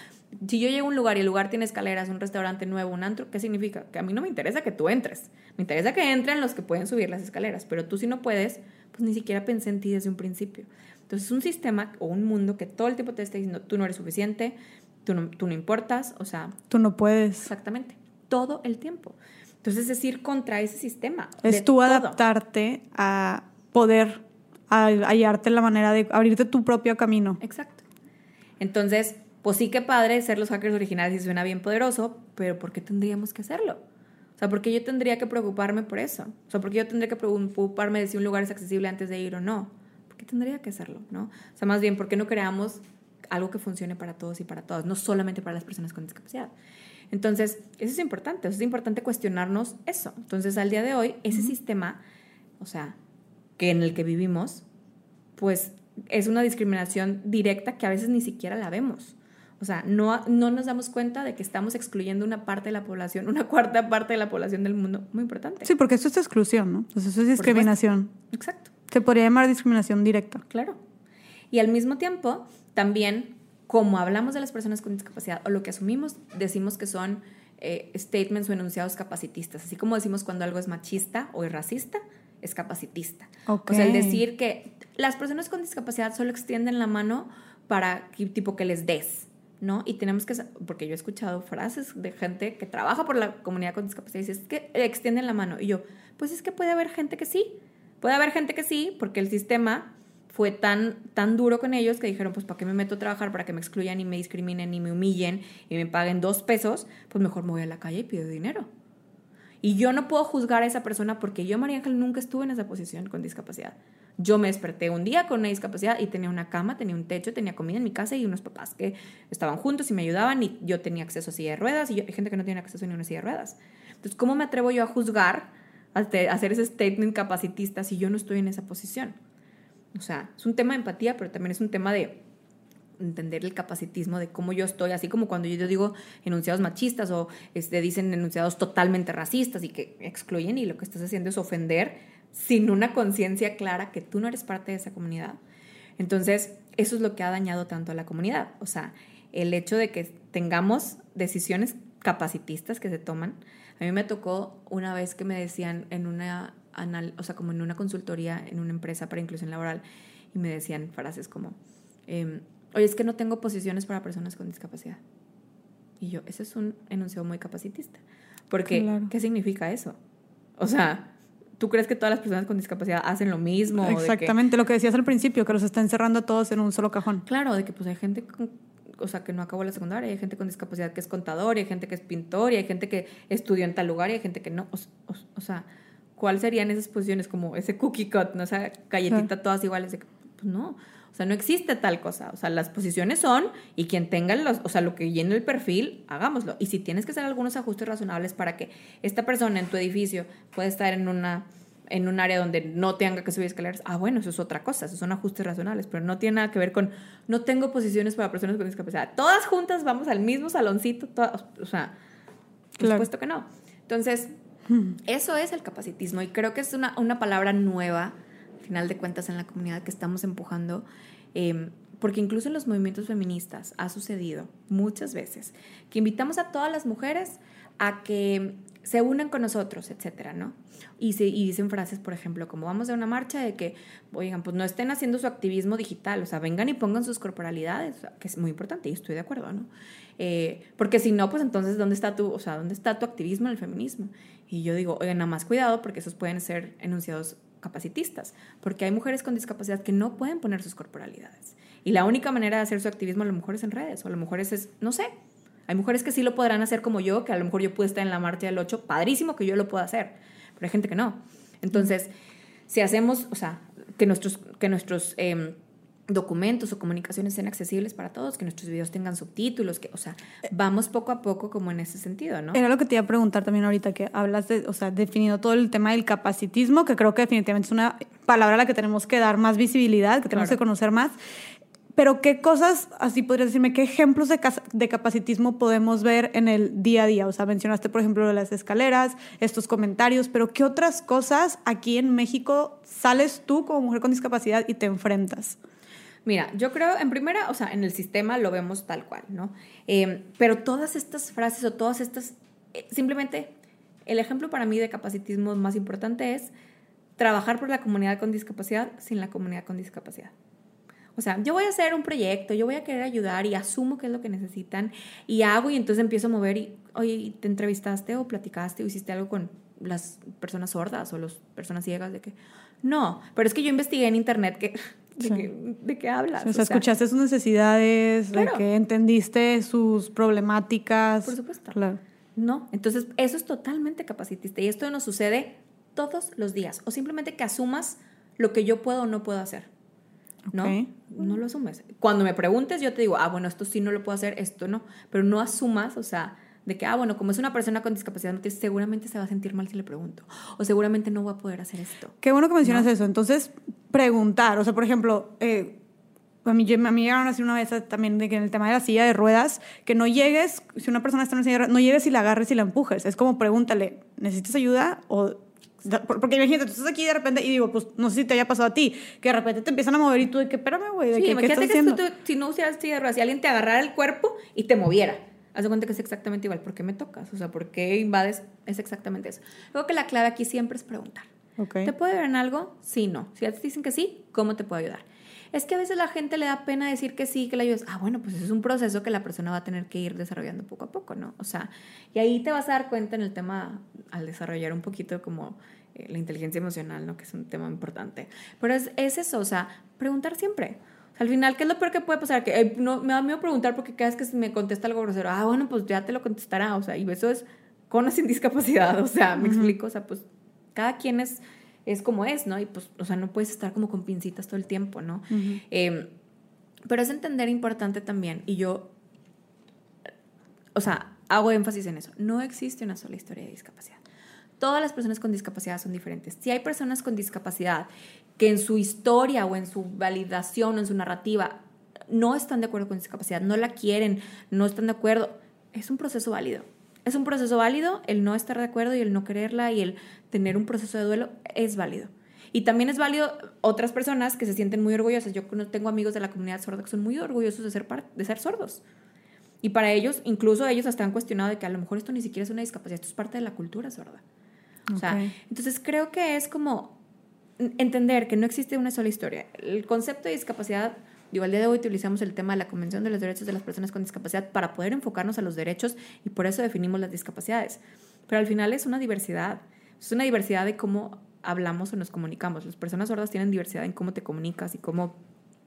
si yo llego a un lugar y el lugar tiene escaleras, un restaurante nuevo, un antro, ¿qué significa? Que a mí no me interesa que tú entres. Me interesa que entren los que pueden subir las escaleras, pero tú si no puedes, pues ni siquiera pensé en ti desde un principio. Entonces es un sistema o un mundo que todo el tiempo te está diciendo, tú no eres suficiente, tú no, tú no importas, o sea... Tú no puedes. Exactamente, todo el tiempo. Entonces es ir contra ese sistema. Es tú adaptarte a poder a hallarte la manera de abrirte tu propio camino. Exacto. Entonces, pues sí que padre ser los hackers originales y suena bien poderoso, pero ¿por qué tendríamos que hacerlo? O sea, ¿por qué yo tendría que preocuparme por eso? O sea, ¿por qué yo tendría que preocuparme de si un lugar es accesible antes de ir o no? ¿Por qué tendría que hacerlo? ¿no? O sea, más bien, ¿por qué no creamos algo que funcione para todos y para todas, no solamente para las personas con discapacidad? Entonces, eso es importante, eso es importante cuestionarnos eso. Entonces, al día de hoy, ese sistema, o sea, que en el que vivimos, pues es una discriminación directa que a veces ni siquiera la vemos. O sea, no, no nos damos cuenta de que estamos excluyendo una parte de la población, una cuarta parte de la población del mundo, muy importante. Sí, porque esto es exclusión, ¿no? Entonces eso es discriminación. Exacto. Se podría llamar discriminación directa. Claro. Y al mismo tiempo, también como hablamos de las personas con discapacidad o lo que asumimos, decimos que son eh, statements o enunciados capacitistas. Así como decimos cuando algo es machista o es racista, es capacitista. O sea, el decir que las personas con discapacidad solo extienden la mano para tipo que les des, ¿no? Y tenemos que, porque yo he escuchado frases de gente que trabaja por la comunidad con discapacidad y dice, es que extienden la mano. Y yo, pues es que puede haber gente que sí, puede haber gente que sí, porque el sistema fue tan, tan duro con ellos que dijeron, pues ¿para qué me meto a trabajar? Para que me excluyan y me discriminen y me humillen y me paguen dos pesos, pues mejor me voy a la calle y pido dinero. Y yo no puedo juzgar a esa persona porque yo, María Ángel, nunca estuve en esa posición con discapacidad. Yo me desperté un día con una discapacidad y tenía una cama, tenía un techo, tenía comida en mi casa y unos papás que estaban juntos y me ayudaban y yo tenía acceso a silla de ruedas y hay gente que no tiene acceso ni a una silla de ruedas. Entonces, ¿cómo me atrevo yo a juzgar, a hacer ese statement capacitista si yo no estoy en esa posición? O sea, es un tema de empatía, pero también es un tema de entender el capacitismo de cómo yo estoy, así como cuando yo digo enunciados machistas o este, dicen enunciados totalmente racistas y que excluyen y lo que estás haciendo es ofender sin una conciencia clara que tú no eres parte de esa comunidad. Entonces, eso es lo que ha dañado tanto a la comunidad. O sea, el hecho de que tengamos decisiones capacitistas que se toman. A mí me tocó una vez que me decían en una, o sea, como en una consultoría en una empresa para inclusión laboral y me decían frases como, eh, Oye, es que no tengo posiciones para personas con discapacidad. Y yo, ese es un enunciado muy capacitista. Porque, ¿qué significa eso? O sea, ¿tú crees que todas las personas con discapacidad hacen lo mismo? Exactamente, lo que decías al principio, que los está encerrando a todos en un solo cajón. Claro, de que pues hay gente o sea, que no acabó la secundaria, hay gente con discapacidad que es contador, y hay gente que es pintor, y hay gente que estudió en tal lugar, y hay gente que no. O, sea, ¿cuáles serían esas posiciones? Como ese cookie cut, ¿no? Esa galletita todas iguales. De que, pues no. Sea, no existe tal cosa. O sea, las posiciones son y quien tenga los, o sea, lo que llene el perfil, hagámoslo. Y si tienes que hacer algunos ajustes razonables para que esta persona en tu edificio pueda estar en una en un área donde no tenga que subir escaleras, ah, bueno, eso es otra cosa, esos son ajustes razonables, pero no tiene nada que ver con, no tengo posiciones para personas con discapacidad. Todas juntas vamos al mismo saloncito, o sea, por supuesto que no. Entonces, hmm. eso es el capacitismo y creo que es una, una palabra nueva final de cuentas en la comunidad que estamos empujando, em, porque incluso en los movimientos feministas ha sucedido muchas veces que invitamos a todas las mujeres a que se unan con nosotros, etcétera, ¿no? Y, se, y dicen frases, por ejemplo, como vamos a una marcha de que, oigan, pues no estén haciendo su activismo digital, o sea, vengan y pongan sus corporalidades, que es muy importante y estoy de acuerdo, ¿no? Eh, porque si no, pues entonces, ¿dónde está tu, o sea, dónde está tu activismo en el feminismo? Y yo digo, oigan, nada más cuidado porque esos pueden ser enunciados capacitistas, porque hay mujeres con discapacidad que no pueden poner sus corporalidades. Y la única manera de hacer su activismo a lo mejor es en redes, o a lo mejor es, no sé, hay mujeres que sí lo podrán hacer como yo, que a lo mejor yo puedo estar en la marcha del 8, padrísimo que yo lo pueda hacer, pero hay gente que no. Entonces, si hacemos, o sea, que nuestros, que nuestros em, documentos o comunicaciones sean accesibles para todos, que nuestros videos tengan subtítulos, que, o sea, vamos poco a poco como en ese sentido, ¿no? Era lo que te iba a preguntar también ahorita, que hablas de, o sea, definiendo todo el tema del capacitismo, que creo que definitivamente es una palabra a la que tenemos que dar más visibilidad, que tenemos que conocer más. Pero qué cosas, así podrías decirme, qué ejemplos de, de, capacitismo podemos ver en el día a día. O sea, mencionaste, por ejemplo, las escaleras, estos comentarios, pero qué otras cosas aquí en México sales tú como mujer con discapacidad y te enfrentas. Mira, yo creo, en primera, o sea, en el sistema lo vemos tal cual, ¿no? Em, pero todas estas frases o todas estas, eh, simplemente, el ejemplo para mí de capacitismo más importante es trabajar por la comunidad con discapacidad sin la comunidad con discapacidad. O sea, yo voy a hacer un proyecto, yo voy a querer ayudar y asumo qué es lo que necesitan y hago y entonces empiezo a mover y, oye, ¿te entrevistaste o platicaste o hiciste algo con las personas sordas o las personas ciegas de que no, pero es que yo investigué en internet que ¿De, qué, hablas? O sea, escuchaste sus necesidades, de que entendiste sus problemáticas. Por supuesto. Claro. No, entonces eso es totalmente capacitista y esto nos sucede todos los días. O simplemente que asumas lo que yo puedo o no puedo hacer. ¿No? No lo asumes. Cuando me preguntes, yo te digo, ah, bueno, esto sí no lo puedo hacer, esto no. Pero no asumas, o sea, de que, ah, bueno, como es una persona con discapacidad, seguramente se va a sentir mal si le pregunto. O seguramente no voy a poder hacer esto. Qué bueno que mencionas eso. Entonces, preguntar. O sea, por ejemplo, eh, a mí, a mí llegaron a decir una vez también de que en el tema de la silla de ruedas, que no llegues, si una persona está en una silla de ruedas, no llegues y la agarres y la empujes. Es como pregúntale, ¿necesitas ayuda? O Porque imagínate, tú estás aquí de repente y digo, pues no sé si te haya pasado a ti, que de repente te empiezan a mover y tú de que, espérame, güey, de sí, que, ¿qué estás haciendo? Que si no usieras silla de ruedas, si alguien te agarrara el cuerpo y te moviera, haz de cuenta que es exactamente igual. ¿Por qué me tocas? O sea, ¿por qué invades? Es exactamente eso. Luego que la clave aquí siempre es preguntar. ¿Te puedo ayudar en algo? Sí, no. Si te dicen que sí, ¿cómo te puedo ayudar? Es que a veces la gente le da pena decir que sí, que la ayudas. Ah, bueno, pues es un proceso que la persona va a tener que ir desarrollando poco a poco, ¿no? O sea, y ahí te vas a dar cuenta en el tema, al desarrollar un poquito como eh, la inteligencia emocional, ¿no? Que es un tema importante. Pero es, es eso, o sea, preguntar siempre. Al final, ¿qué es lo peor que puede pasar? Que no, me da miedo preguntar porque cada vez que me contesta algo grosero, ah, bueno, pues ya te lo contestará, o sea, y eso es con o sin [LAUGHS] discapacidad, o sea, me explico, o sea, pues cada quien es es como es, ¿no? Y pues, o sea, no puedes estar como con pincitas todo el tiempo, ¿no? Em, pero es entender importante también, y yo, o sea, hago énfasis en eso, no existe una sola historia de discapacidad. Todas las personas con discapacidad son diferentes. Si hay personas con discapacidad que en su historia o en su validación o en su narrativa no están de acuerdo con discapacidad, no la quieren, no están de acuerdo, es un proceso válido es un proceso válido, el no estar de acuerdo y el no quererla y el tener un proceso de duelo es válido. Y también es válido otras personas que se sienten muy orgullosas. Yo tengo amigos de la comunidad sorda que son muy orgullosos de ser, de ser sordos. Y para ellos, incluso ellos hasta han cuestionado de que a lo mejor esto ni siquiera es una discapacidad, esto es parte de la cultura sorda. O sea, entonces creo que es como entender que no existe una sola historia. El concepto de discapacidad Digo, al día de hoy utilizamos el tema de la Convención de los Derechos de las Personas con Discapacidad para poder enfocarnos a los derechos y por eso definimos las discapacidades. Pero al final es una diversidad. Es una diversidad de cómo hablamos o nos comunicamos. Las personas sordas tienen diversidad en cómo te comunicas y cómo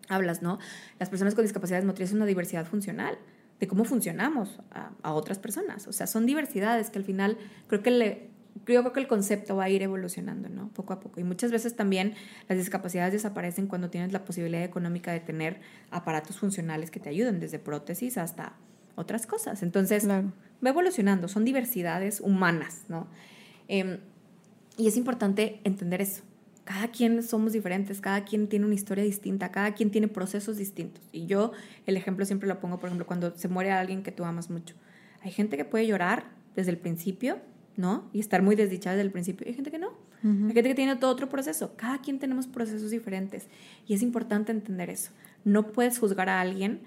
hablas, ¿no? Las personas con discapacidades motrices es una diversidad funcional de cómo funcionamos a, a, otras personas. O sea, son diversidades que al final creo que le yo creo que el concepto va a ir evolucionando, ¿no? Poco a poco. Y muchas veces también las discapacidades desaparecen cuando tienes la posibilidad económica de tener aparatos funcionales que te ayuden, desde prótesis hasta otras cosas. Entonces, va evolucionando, son diversidades humanas, ¿no? Em, y es importante entender eso. Cada quien somos diferentes, cada quien tiene una historia distinta, cada quien tiene procesos distintos. Y yo el ejemplo siempre lo pongo, por ejemplo, cuando se muere alguien que tú amas mucho. Hay gente que puede llorar desde el principio ¿no? Y estar muy desdichada desde el principio. Hay gente que no. Hay gente que tiene todo otro proceso. Cada quien tenemos procesos diferentes. Y es importante entender eso. No puedes juzgar a alguien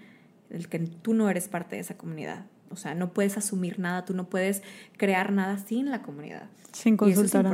del que tú no eres parte de esa comunidad. O sea, no puedes asumir nada, tú no puedes crear nada sin la comunidad. Sin consultar.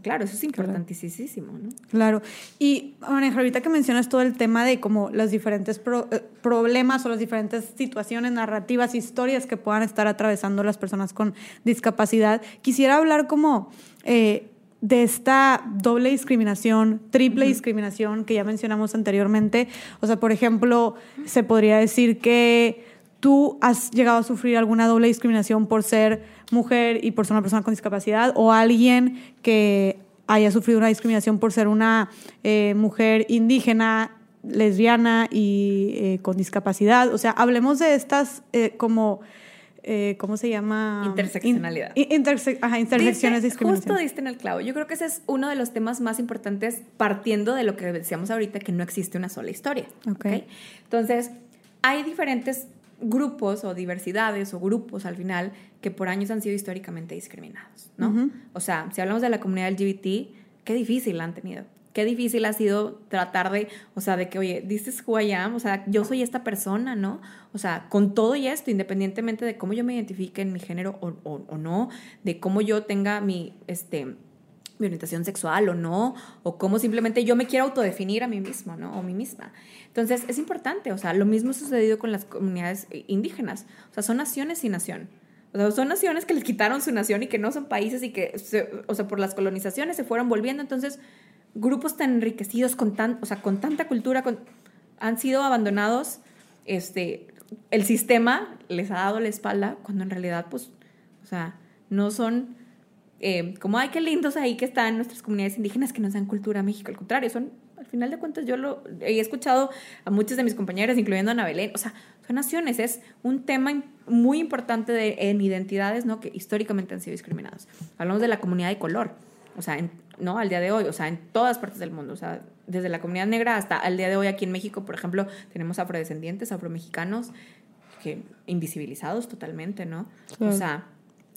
Claro, eso es importantísimo, ¿no? Claro. Y, Maneja, ahorita que mencionas todo el tema de como los diferentes eh, problemas o las diferentes situaciones, narrativas, historias que puedan estar atravesando las personas con discapacidad, quisiera hablar como... Eh, de esta doble discriminación, triple discriminación que ya mencionamos anteriormente. O sea, por ejemplo, se podría decir que ¿Tú has llegado a sufrir alguna doble discriminación por ser mujer y por ser una persona con discapacidad? ¿O alguien que haya sufrido una discriminación por ser una eh, mujer indígena, lesbiana y eh, con discapacidad? O sea, hablemos de estas eh, como... ¿Cómo se llama? Interseccionalidad. ajá, intersecciones de discriminación. Justo diste en el clavo. Yo creo que ese es uno de los temas más importantes partiendo de lo que decíamos ahorita, que no existe una sola historia. ¿okay? Entonces, hay diferentes grupos o diversidades o grupos al final que por años han sido históricamente discriminados, ¿no? O sea, si hablamos de la comunidad LGBT, qué difícil la han tenido. Qué difícil ha sido tratar de, o sea, de que, oye, dices who I am, o sea, yo soy esta persona, ¿no? O sea, con todo y esto, independientemente de cómo yo me identifique en mi género o, o no, de cómo yo tenga mi, este, mi orientación sexual o no, o cómo simplemente yo me quiero autodefinir a mí mismo, ¿no? O mí misma. Entonces, es importante, o sea, lo mismo ha sucedido con las comunidades indígenas, o sea, son naciones y nación. O sea, son naciones que les quitaron su nación y que no son países y que, o sea, por las colonizaciones se fueron volviendo. Entonces, grupos tan enriquecidos con, tan, o sea, con tanta cultura han sido abandonados. Este, el sistema les ha dado la espalda cuando en realidad, pues, o sea, no son eh, como, ay, qué lindos ahí que están nuestras comunidades indígenas que nos dan cultura a México. Al contrario, son, al final de cuentas, yo lo he escuchado a muchos de mis compañeros, incluyendo a Ana Belén, o sea, son naciones, es un tema muy importante de, en identidades, ¿no? Que históricamente han sido discriminados. Hablamos de la comunidad de color, o sea, ¿no? Al día de hoy, o sea, en todas partes del mundo, o sea, desde la comunidad negra hasta al día de hoy aquí en México, por ejemplo, tenemos afrodescendientes, afromexicanos, que invisibilizados totalmente, ¿no? O sea,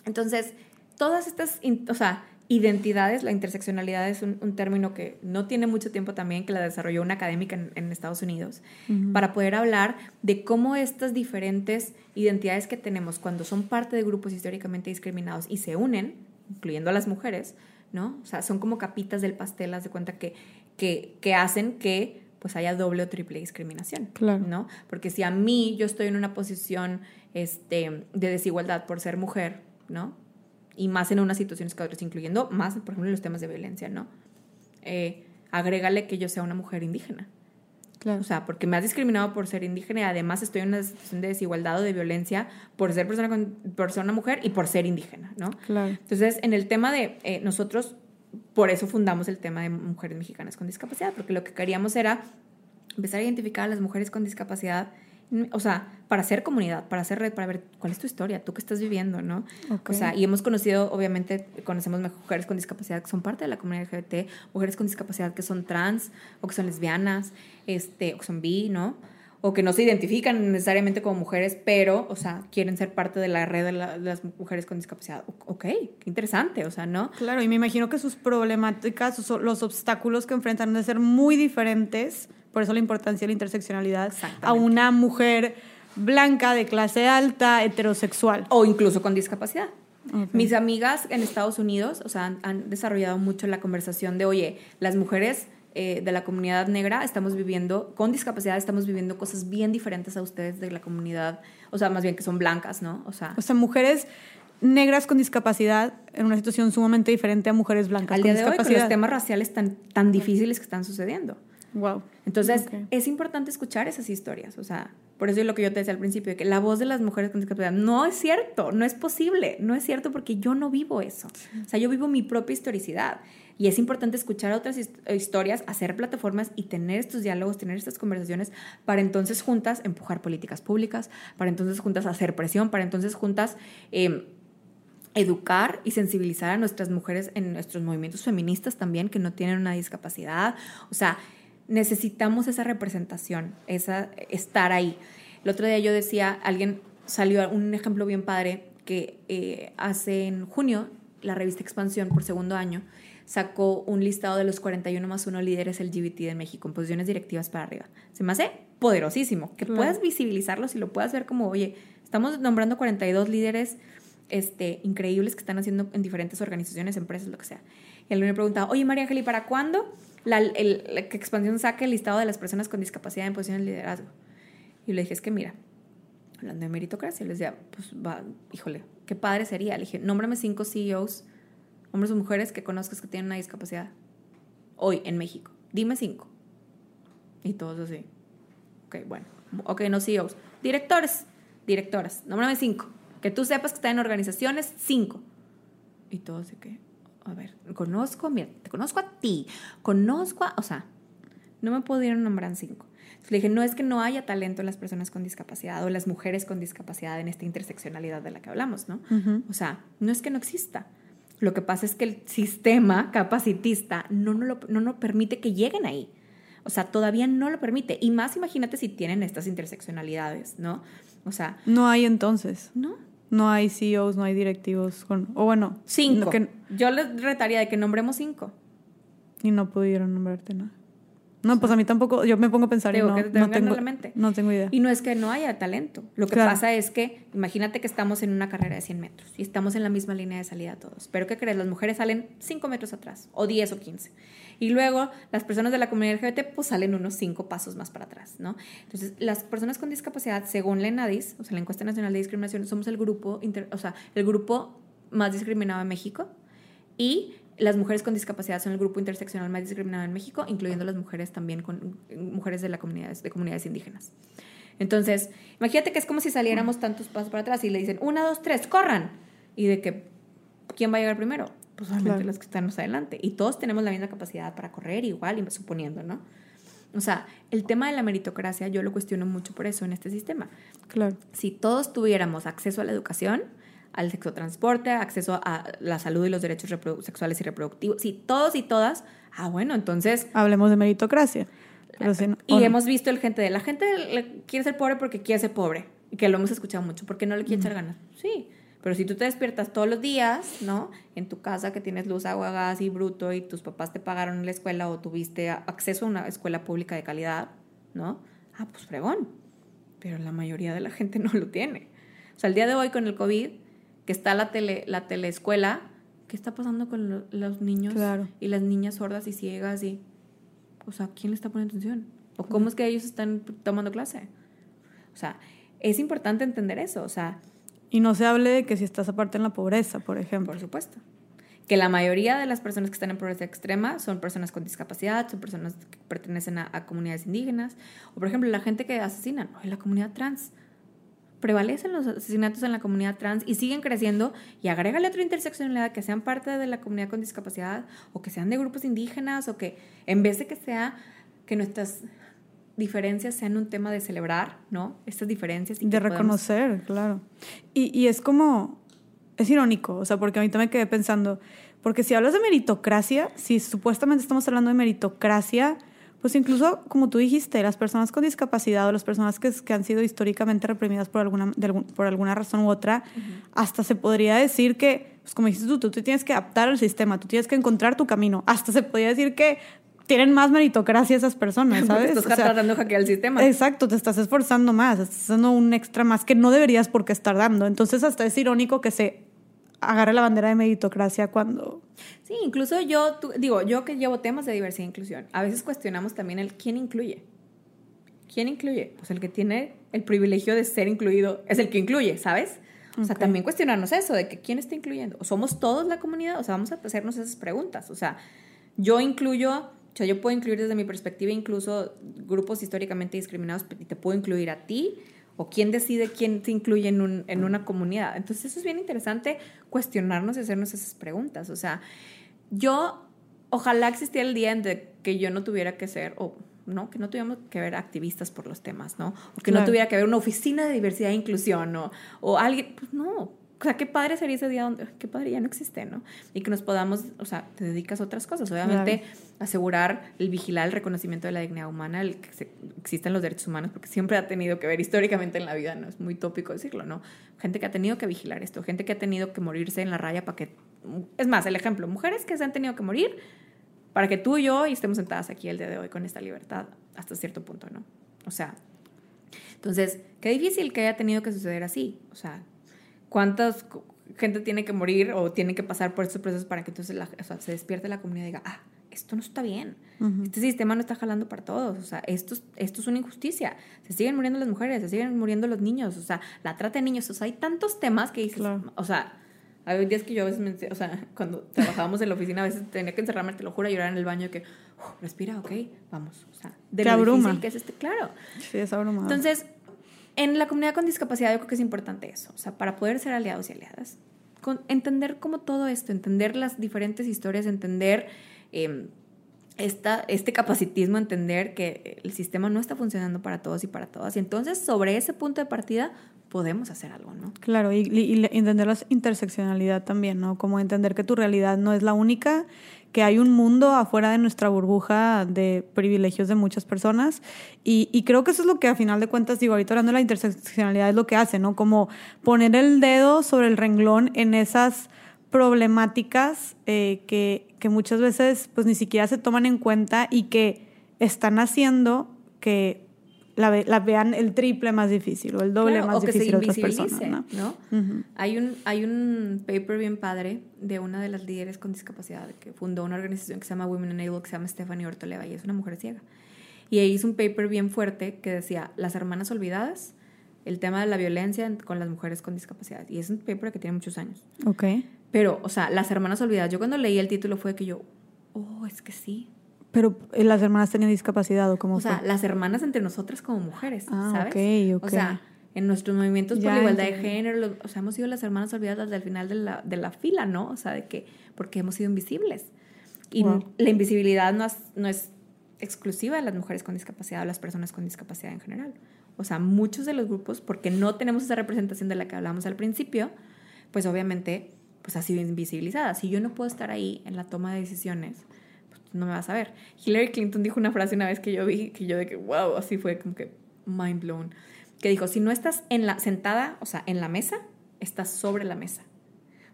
entonces todas estas, o sea, identidades, la interseccionalidad es un, término que no tiene mucho tiempo también, que la desarrolló una académica en, Estados Unidos, para poder hablar de cómo estas diferentes identidades que tenemos cuando son parte de grupos históricamente discriminados y se unen, incluyendo a las mujeres, ¿no? O sea, son como capitas del pastel, de cuenta que, que, que hacen que pues haya doble o triple discriminación, claro. ¿no? Porque si a mí yo estoy en una posición este, de desigualdad por ser mujer, ¿no? Y más en unas situaciones que otras, incluyendo más, por ejemplo, en los temas de violencia, ¿no? Eh, agrégale que yo sea una mujer indígena. Claro. O sea, porque me has discriminado por ser indígena y además estoy en una situación de desigualdad o de violencia por ser persona, con, persona mujer y por ser indígena, ¿no? Claro. Entonces, en el tema de eh, nosotros por eso fundamos el tema de mujeres mexicanas con discapacidad, porque lo que queríamos era empezar a identificar a las mujeres con discapacidad, o sea, para hacer comunidad, para hacer red, para ver cuál es tu historia, tú qué estás viviendo, ¿no? O sea, y hemos conocido, obviamente, conocemos mujeres con discapacidad que son parte de la comunidad LGBT, mujeres con discapacidad que son trans o que son lesbianas, este, o que son bi, ¿no? o que no se identifican necesariamente como mujeres, pero, o sea, quieren ser parte de la red de, las mujeres con discapacidad. Ok, qué interesante, o sea, ¿no? Claro, y me imagino que sus problemáticas, los obstáculos que enfrentan deben ser muy diferentes, por eso la importancia de la interseccionalidad, a una mujer blanca, de clase alta, heterosexual. O incluso con discapacidad. Mis amigas en Estados Unidos, o sea, han desarrollado mucho la conversación de, oye, las mujeres eh, de la comunidad negra estamos viviendo, con discapacidad, estamos viviendo cosas bien diferentes a ustedes de la comunidad, o sea, más bien que son blancas, ¿no? O sea, o sea mujeres negras con discapacidad en una situación sumamente diferente a mujeres blancas Al día de hoy, con los temas raciales tan, tan difíciles que están sucediendo. Wow. Entonces, es importante escuchar esas historias, o sea, por eso es lo que yo te decía al principio, de que la voz de las mujeres con discapacidad no es cierto, no es posible, no es cierto porque yo no vivo eso. O sea, yo vivo mi propia historicidad. Y es importante escuchar otras historias, hacer plataformas y tener estos diálogos, tener estas conversaciones para entonces juntas empujar políticas públicas, para entonces juntas hacer presión, para entonces juntas... Em, educar y sensibilizar a nuestras mujeres en nuestros movimientos feministas también que no tienen una discapacidad. O sea, necesitamos esa representación, esa estar ahí. El otro día yo decía, alguien salió un ejemplo bien padre que eh, hace en junio la revista Expansión por segundo año sacó un listado de los 41 más 1 líderes LGBT de México en posiciones directivas para arriba. Se me hace poderosísimo que puedas visibilizarlos y lo puedas ver como, oye, estamos nombrando 42 líderes este, increíbles que están haciendo en diferentes organizaciones, empresas, lo que sea. Y él me preguntaba, oye María Ángel, ¿y para cuándo la, expansión saque el listado de las personas con discapacidad en posiciones de liderazgo? Y le dije, es que mira, hablando de meritocracia, les decía, pues va, híjole, qué padre sería. Le dije, nómbrame cinco CEOs hombres o mujeres que conozcas que tienen una discapacidad hoy en México. Dime cinco. Y todos así. Ok, bueno. Ok, no CEOs. Directores, directoras. Nómbrame cinco. Que tú sepas que están en organizaciones, cinco. Y todos de que, a ver, conozco, mira, te conozco a ti, conozco a, o sea, no me pudieron nombrar cinco. Entonces le dije, no es que no haya talento en las personas con discapacidad o las mujeres con discapacidad en esta interseccionalidad de la que hablamos, ¿no? O sea, no es que no exista. Lo que pasa es que el sistema capacitista no nos, lo, no permite que lleguen ahí. O sea, todavía no lo permite. Y más imagínate si tienen estas interseccionalidades, ¿no? O sea... No hay entonces. No. No hay CEOs, no hay directivos con... O bueno... Cinco. Yo les retaría de que nombremos cinco. Y no pudieron nombrarte nada. No, pues a mí tampoco, yo me pongo a pensar y no, no, tengo, no tengo idea. Y no es que no haya talento. Lo que pasa es que, imagínate que estamos en una carrera de 100 metros y estamos en la misma línea de salida todos. Pero ¿qué crees? Las mujeres salen 5 metros atrás, o 10 o 15. Y luego las personas de la comunidad LGBT pues salen unos 5 pasos más para atrás, ¿no? Entonces, las personas con discapacidad, según la ENADIS, o sea, la Encuesta Nacional de Discriminación, somos el grupo, o sea, el grupo más discriminado en México y las mujeres con discapacidad son el grupo interseccional más discriminado en México, incluyendo las mujeres también con mujeres de la comunidades de comunidades indígenas. Entonces, imagínate que es como si saliéramos tantos pasos para atrás y le dicen, una, dos, tres, corran. Y de que, ¿quién va a llegar primero? Pues solamente los que están más adelante. Y todos tenemos la misma capacidad para correr igual, suponiendo, ¿no? O sea, el tema de la meritocracia yo lo cuestiono mucho por eso en este sistema. Claro. Si todos tuviéramos acceso a la educación, al sexotransporte, acceso a la salud y los derechos sexuales y reproductivos. Sí, todos y todas. Ah, bueno, entonces... Hablemos de meritocracia. y hemos visto el gente de la gente quiere ser pobre porque quiere ser pobre. Y que lo hemos escuchado mucho, porque no le quiere echar ganas. Sí, Pero si tú te despiertas todos los días, ¿no? En tu casa que tienes luz, agua, gas y bruto y tus papás te pagaron en la escuela o tuviste acceso a una escuela pública de calidad, ¿no? Ah, pues fregón. Pero la mayoría de la gente [LAUGHS] no lo tiene. O sea, el día de hoy con el COVID, que está la, tele, la teleescuela, ¿qué está pasando con los niños y las niñas sordas y ciegas? y O sea, ¿quién le está poniendo atención? ¿O cómo es que ellos están tomando clase? O sea, es importante entender eso. O sea, y no se hable de que si estás aparte en la pobreza, por ejemplo. Por supuesto. Que la mayoría de las personas que están en pobreza extrema son personas con discapacidad, son personas que pertenecen a, comunidades indígenas, o por ejemplo la gente que asesinan, en la comunidad trans. Prevalecen los asesinatos en la comunidad trans y siguen creciendo y agrégale otra interseccionalidad que sean parte de la comunidad con discapacidad o que sean de grupos indígenas o que en vez de que sea que nuestras diferencias sean un tema de celebrar, ¿no? Estas diferencias. Y de reconocer, claro. Y, y, es como, es irónico, o sea, porque ahorita me quedé pensando, porque si hablas de meritocracia, si supuestamente estamos hablando de meritocracia, pues incluso, como tú dijiste, las personas con discapacidad o las personas que, que han sido históricamente reprimidas por alguna, por alguna razón u otra, hasta se podría decir que, pues como dijiste tú, tú te tienes que adaptar al sistema, tú tienes que encontrar tu camino. Hasta se podría decir que tienen más meritocracia esas personas, [LAUGHS] ¿sabes? Porque estás tratando de hackear el sistema. Exacto, te estás esforzando más, estás dando un extra más que no deberías por qué estar dando. Entonces hasta es irónico que se agarre la bandera de meritocracia cuando... Sí, incluso yo, digo, yo que llevo temas de diversidad e inclusión, a veces cuestionamos también el quién incluye. ¿Quién incluye? Pues el que tiene el privilegio de ser incluido es el que incluye, ¿sabes? O sea, también cuestionarnos eso, de que quién está incluyendo. ¿O somos todos la comunidad? O sea, vamos a hacernos esas preguntas. O sea, yo incluyo o sea, yo puedo incluir desde mi perspectiva incluso grupos históricamente discriminados y te puedo incluir a ti o quién decide quién se incluye en, un, en una comunidad. Entonces eso es bien interesante cuestionarnos y hacernos esas preguntas. O sea, yo ojalá existiera el día en que yo no tuviera que ser, o no, que no tuviéramos que ver activistas por los temas, ¿no? O que no tuviera que haber una oficina de diversidad e inclusión, o, o alguien, pues no, o sea, qué padre sería ese día donde, qué padre ya no existe, ¿no? Y que nos podamos, o sea, te dedicas a otras cosas. Obviamente, asegurar, el vigilar el reconocimiento de la dignidad humana, el que se, existen los derechos humanos, porque siempre ha tenido que ver históricamente en la vida, ¿no? Es muy tópico decirlo, ¿no? Gente que ha tenido que vigilar esto, gente que ha tenido que morirse en la raya para que. Es más, el ejemplo, mujeres que se han tenido que morir para que tú y yo estemos sentadas aquí el día de hoy con esta libertad hasta cierto punto, ¿no? O sea, entonces, qué difícil que haya tenido que suceder así. O sea, cuántas gente tiene que morir o tiene que pasar por estos procesos para que entonces se despierte la comunidad y diga, ah, esto no está bien, este sistema no está jalando para todos, o sea, esto, esto es una injusticia, se siguen muriendo las mujeres, se siguen muriendo los niños, o sea, la trata de niños, o sea, hay tantos temas que dices, o sea, hay días que yo a veces, me, o sea, cuando trabajábamos en la oficina, a veces tenía que encerrarme, te lo juro, a llorar en el baño, que, respira, ok, vamos, o sea, de lo difícil que es este, claro. Sí, es abrumador. Entonces, en la comunidad con discapacidad yo creo que es importante eso, o sea, para poder ser aliados y aliadas, con, entender como todo esto, entender las diferentes historias, entender eh, esta, este capacitismo, entender que el sistema no está funcionando para todos y para todas. Y entonces sobre ese punto de partida podemos hacer algo, ¿no? Claro, y, y, entender la interseccionalidad también, ¿no? Como entender que tu realidad no es la única, que hay un mundo afuera de nuestra burbuja de privilegios de muchas personas. Y, creo que eso es lo que a final de cuentas, digo, ahorita hablando de la interseccionalidad es lo que hace, ¿no? Como poner el dedo sobre el renglón en esas problemáticas eh, que, que muchas veces pues ni siquiera se toman en cuenta y que están haciendo que la, vean el triple más difícil o el doble más difícil otras personas. ¿no? hay, un, hay un paper bien padre de una de las líderes con discapacidad que fundó una organización que se llama Women Enable, que se llama Stephanie Ortoleva y es una mujer ciega. Y ahí hizo un paper bien fuerte que decía Las hermanas olvidadas, el tema de la violencia con las mujeres con discapacidad. Y es un paper que tiene muchos años. Ok. Pero, o sea, Las hermanas olvidadas, yo cuando leí el título fue que yo, oh, es que sí. Pero eh, las hermanas tenían discapacidad o cómo O sea, las hermanas entre nosotras como mujeres, ah, ¿sabes? O sea, en nuestros movimientos por la igualdad de género, o sea, hemos sido las hermanas olvidadas desde el final de la, de la fila, ¿no? O sea, de que, porque hemos sido invisibles. Y la invisibilidad no es, no es exclusiva de las mujeres con discapacidad o las personas con discapacidad en general. O sea, muchos de los grupos, porque no tenemos esa representación de la que hablamos al principio, pues obviamente pues ha sido invisibilizada. Si yo no puedo estar ahí en la toma de decisiones, no me vas a ver. Hillary Clinton dijo una frase una vez que yo vi, que yo de que, wow, así fue como que mind blown, que dijo, si no estás en la, sentada, o sea, en la mesa, está sobre la mesa.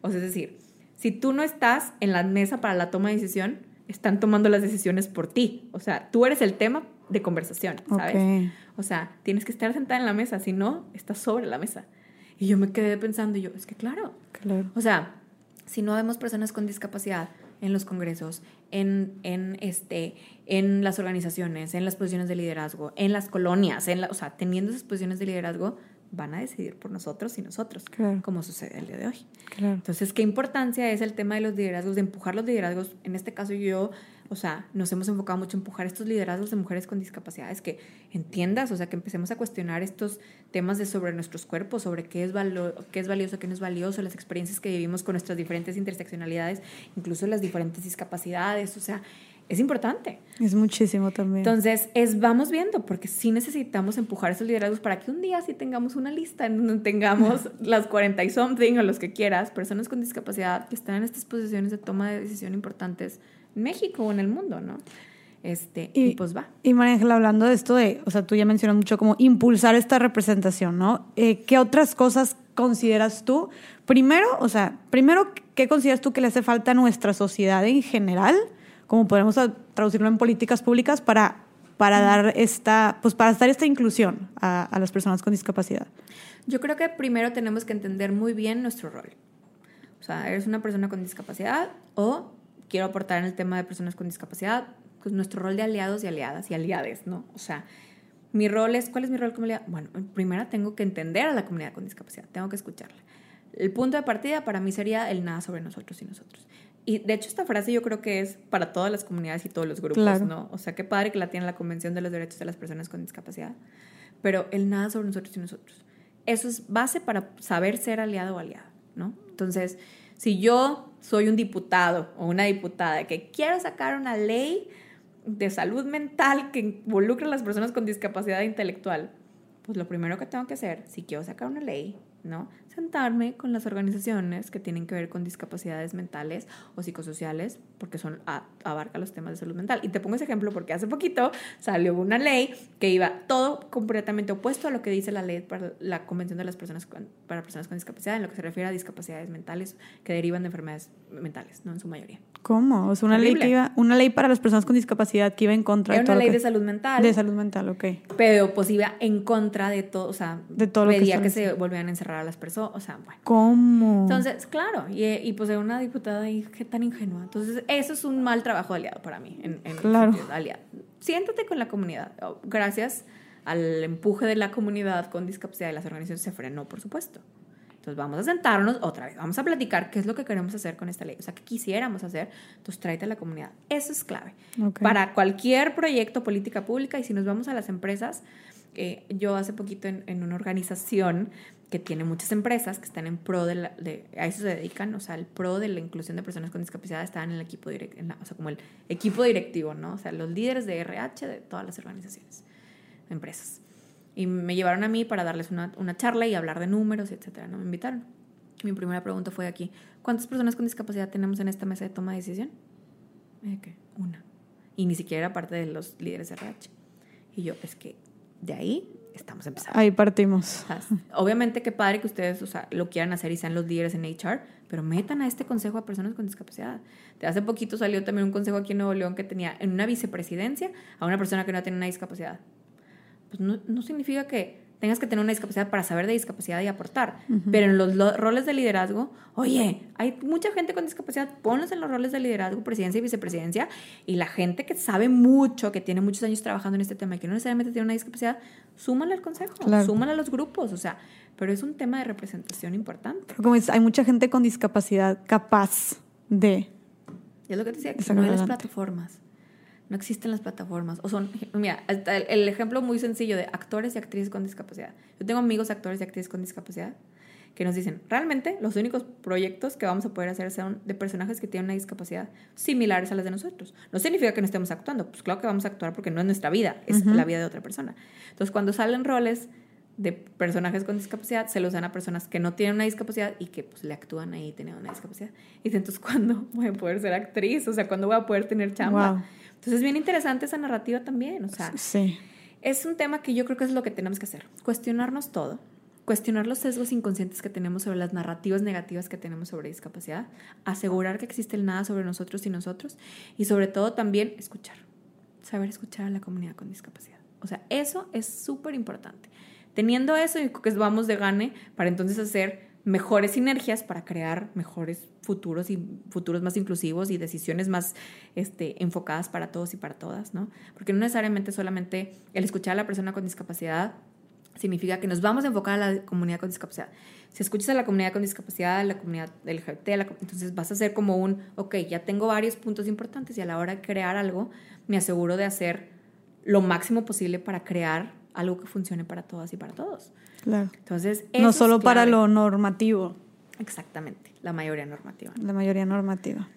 O sea, es decir, si tú no estás en la mesa para la toma de decisión, están tomando las decisiones por ti. O sea, tú eres el tema de conversación, ¿sabes? O sea, tienes que estar sentada en la mesa, si no, estás sobre la mesa. Y yo me quedé pensando, y yo, es que claro. Claro. O sea, si no vemos personas con discapacidad en los congresos, en, en, este, en las organizaciones, en las posiciones de liderazgo, en las colonias, en la, o sea, teniendo esas posiciones de liderazgo, van a decidir por nosotros y nosotros, como sucede el día de hoy. Entonces, ¿qué importancia es el tema de los liderazgos, de empujar los liderazgos? En este caso yo, o sea, nos hemos enfocado mucho en empujar estos liderazgos de mujeres con discapacidades, que entiendas, o sea, que empecemos a cuestionar estos temas de sobre nuestros cuerpos, sobre qué es, qué es valioso, qué no es valioso, las experiencias que vivimos con nuestras diferentes interseccionalidades, incluso las diferentes discapacidades, o sea, es importante. Es muchísimo también. Entonces, es vamos viendo, porque sí necesitamos empujar esos liderazgos para que un día sí tengamos una lista en donde tengamos [LAUGHS] las 40 y something o los que quieras, personas con discapacidad que están en estas posiciones de toma de decisión importantes México o en el mundo, ¿no? Este, y, pues va. Y María hablando de esto de, o sea, tú ya mencionas mucho como impulsar esta representación, ¿no? Eh, ¿Qué otras cosas consideras tú? Primero, o sea, primero, ¿qué consideras tú que le hace falta a nuestra sociedad en general? cómo podemos traducirlo en políticas públicas para, para dar esta, pues para dar esta inclusión a, a las personas con discapacidad? Yo creo que primero tenemos que entender muy bien nuestro rol. O sea, eres una persona con discapacidad o quiero aportar en el tema de personas con discapacidad, pues nuestro rol de aliados y aliadas y aliades, ¿no? O sea, mi rol es, ¿cuál es mi rol como aliada? Bueno, primero tengo que entender a la comunidad con discapacidad, tengo que escucharla. El punto de partida para mí sería el nada sobre nosotros y nosotros. Y de hecho esta frase yo creo que es para todas las comunidades y todos los grupos, ¿no? O sea, qué padre que la tiene la Convención de los Derechos de las Personas con Discapacidad. Pero el nada sobre nosotros y nosotros. Eso es base para saber ser aliado o aliada, ¿no? Entonces, si yo soy un diputado o una diputada que quiero sacar una ley de salud mental que involucre a las personas con discapacidad intelectual, pues lo primero que tengo que hacer, si quiero sacar una ley, ¿no? Con las organizaciones que tienen que ver con discapacidades mentales o psicosociales, porque son abarca los temas de salud mental. Y te pongo ese ejemplo porque hace poquito salió una ley que iba todo completamente opuesto a lo que dice la ley para la Convención de las Personas para Personas con Discapacidad, en lo que se refiere a discapacidades mentales que derivan de enfermedades mentales, no en su mayoría. ¿Cómo? O sea, una ley que iba, una ley para las personas con discapacidad que iba en contra de todo una ley de salud mental. De salud mental, ok. Pero pues iba en contra de todo, o sea, de todo lo pedía que, se volvieran a encerrar a las personas o sea, bueno. ¿Cómo? Entonces, claro, y, y pues era una diputada y qué tan ingenua. Entonces, eso es un mal trabajo aliado para mí. En, claro. aliado. Siéntate con la comunidad. Oh, gracias al empuje de la comunidad con discapacidad y las organizaciones se frenó, por supuesto. Entonces vamos a sentarnos otra vez, vamos a platicar qué es lo que queremos hacer con esta ley, o sea, qué quisiéramos hacer, entonces tráete a la comunidad. Eso es clave. Para cualquier proyecto, política pública, y si nos vamos a las empresas, eh, yo hace poquito en, en, una organización que tiene muchas empresas que están en pro de, la, de, a eso se dedican, o sea, el pro de la inclusión de personas con discapacidad están en el equipo directivo, o sea, como el equipo directivo, ¿no? O sea, los líderes de RH de todas las organizaciones, empresas. Y me llevaron a mí para darles una, una charla y hablar de números, etcétera, ¿no? Me invitaron. Mi primera pregunta fue aquí, ¿cuántas personas con discapacidad tenemos en esta mesa de toma de decisión? ¿Qué? Una. Y ni siquiera era parte de los líderes de RH. Y yo, es que de ahí estamos empezando. Ahí partimos. Obviamente qué padre que ustedes o sea, lo quieran hacer y sean los líderes en HR, pero metan a este consejo a personas con discapacidad. De hace poquito salió también un consejo aquí en Nuevo León que tenía en una vicepresidencia a una persona que no tiene una discapacidad. Pues no, no significa que tengas que tener una discapacidad para saber de discapacidad y aportar. Pero en los roles de liderazgo, oye, hay mucha gente con discapacidad, ponlos en los roles de liderazgo, presidencia y vicepresidencia, y la gente que sabe mucho, que tiene muchos años trabajando en este tema y que no necesariamente tiene una discapacidad, súmala al consejo, súmala a los grupos, o sea, pero es un tema de representación importante. como hay mucha gente con discapacidad capaz de... Y es lo que te decía, que no hay las plataformas no existen las plataformas. O son, mira, el, ejemplo muy sencillo de actores y actrices con discapacidad. Yo tengo amigos actores y actrices con discapacidad que nos dicen, realmente los únicos proyectos que vamos a poder hacer son de personajes que tienen una discapacidad similares a las de nosotros. No significa que no estemos actuando, pues claro que vamos a actuar porque no es nuestra vida, es la vida de otra persona. Entonces, cuando salen roles de personajes con discapacidad, se los dan a personas que no tienen una discapacidad y que pues le actúan ahí teniendo una discapacidad. Y dicen, entonces, ¿cuándo voy a poder ser actriz? O sea, ¿cuándo voy a poder tener chamba? Entonces es bien interesante esa narrativa también, o sea, sí. es un tema que yo creo que es lo que tenemos que hacer, cuestionarnos todo, cuestionar los sesgos inconscientes que tenemos sobre las narrativas negativas que tenemos sobre discapacidad, asegurar que existe el nada sobre nosotros y nosotros, y sobre todo también escuchar, saber escuchar a la comunidad con discapacidad. O sea, eso es súper importante. Teniendo eso, que vamos de gane para entonces hacer mejores sinergias para crear mejores futuros y futuros más inclusivos y decisiones más este, enfocadas para todos y para todas, ¿no? Porque no necesariamente solamente el escuchar a la persona con discapacidad significa que nos vamos a enfocar a la comunidad con discapacidad. Si escuchas a la comunidad con discapacidad, a la comunidad LGBT, entonces vas a hacer como un, ok, ya tengo varios puntos importantes y a la hora de crear algo, me aseguro de hacer lo máximo posible para crear algo que funcione para todas y para todos. Claro. Entonces, no solo para lo normativo. Exactamente, la mayoría normativa. La mayoría normativa.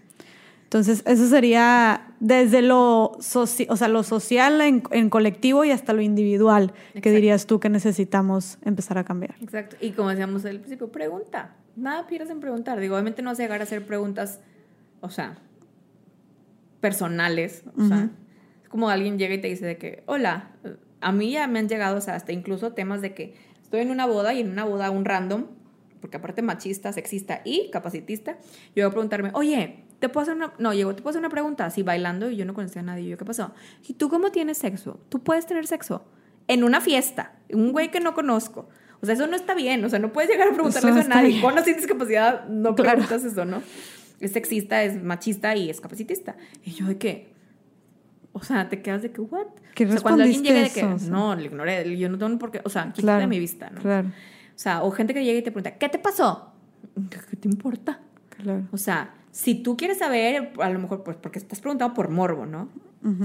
Entonces, eso sería desde lo, o sea, lo social en, colectivo y hasta lo individual, que dirías tú que necesitamos empezar a cambiar. Exacto. Y como decíamos al principio, pregunta. Nada pierdes en preguntar. Digo, obviamente no vas a llegar a hacer preguntas, o sea, personales. O sea, es como alguien llega y te dice de que, hola, a mí ya me han llegado, o sea, hasta incluso temas de que estoy en una boda y en una boda un random, porque aparte machista, sexista y capacitista, yo voy a preguntarme, oye, te puedo hacer una, no, llego, te puedo hacer una pregunta, así bailando y yo no conocía a nadie, yo, ¿qué pasó? ¿Y tú cómo tienes sexo? ¿Tú puedes tener sexo? En una fiesta, un güey que no conozco. O sea, eso no está bien, o sea, no puedes llegar a preguntarle eso, a nadie. Con o sin discapacidad no preguntas eso, ¿no? Es sexista, es machista y es capacitista. Y yo de qué? O sea, te quedas de que, ¿what? ¿Qué o sea, cuando alguien llega de que, no, le ignoré, yo no tengo por qué, o sea, quítate de mi vista, ¿no? Claro. O sea, o gente que llega y te pregunta, ¿qué te pasó? ¿Qué te importa? Claro. O sea, si tú quieres saber, a lo mejor, pues porque estás preguntando por morbo, ¿no?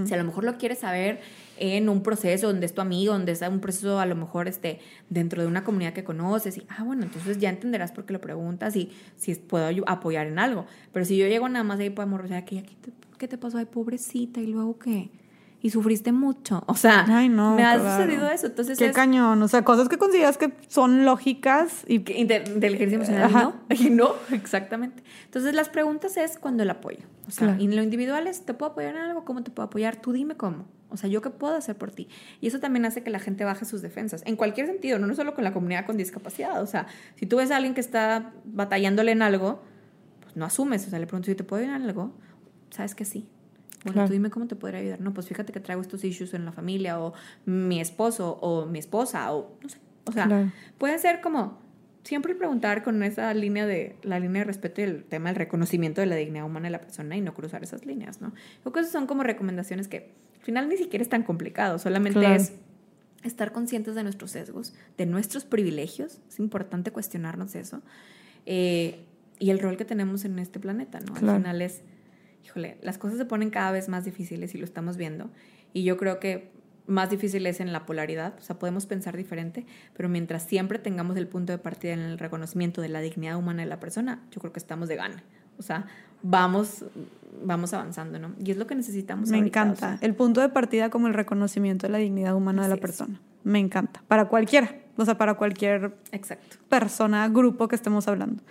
Si a lo mejor lo quieres saber en un proceso donde es tu amigo, donde está un proceso a lo mejor este, dentro de una comunidad que conoces, y, ah, bueno, entonces ya entenderás por qué lo preguntas y si puedo apoyar en algo. Pero si yo llego nada más ahí por morbo, o sea, ¿qué, ¿qué te pasó? Ay, pobrecita, y luego qué y sufriste mucho. [LAUGHS] O sea, me ha sucedido eso. Entonces Qué cañón. O sea, cosas que consideras que son lógicas y. De, ejercicio emocional, ¿no? [LAUGHS] Y no, exactamente. Entonces, las preguntas es cuando el apoyo. O sea, y en lo individual es: ¿te puedo apoyar en algo? ¿Cómo te puedo apoyar? Tú dime cómo. O sea, ¿yo qué puedo hacer por ti? Y eso también hace que la gente baje sus defensas. En cualquier sentido, no, no solo con la comunidad con discapacidad. O sea, si tú ves a alguien que está batallándole en algo, pues no asumes. O sea, le pregunto si te puedo ayudar en algo. Sabes que sí bueno, tú dime cómo te podría ayudar. No, pues fíjate que traigo estos issues en la familia, o mi esposo, o mi esposa, o no sé. O sea, puede ser como siempre preguntar con esa línea de la línea de respeto y el tema del reconocimiento de la dignidad humana de la persona y no cruzar esas líneas, ¿no? Creo que esas son como recomendaciones que al final ni siquiera es tan complicado, solamente es estar conscientes de nuestros sesgos, de nuestros privilegios, es importante cuestionarnos eso, eh, y el rol que tenemos en este planeta, ¿no? Al final es híjole, las cosas se ponen cada vez más difíciles y lo estamos viendo. Y yo creo que más difícil es en la polaridad, o sea, podemos pensar diferente, pero mientras siempre tengamos el punto de partida en el reconocimiento de la dignidad humana de la persona, yo creo que estamos de gana. O sea, vamos, vamos avanzando, ¿no? Y es lo que necesitamos. Me encanta. El punto de partida como el reconocimiento de la dignidad humana de la persona. Me encanta. Para cualquiera, o sea, para cualquier Exacto. persona, grupo que estemos hablando.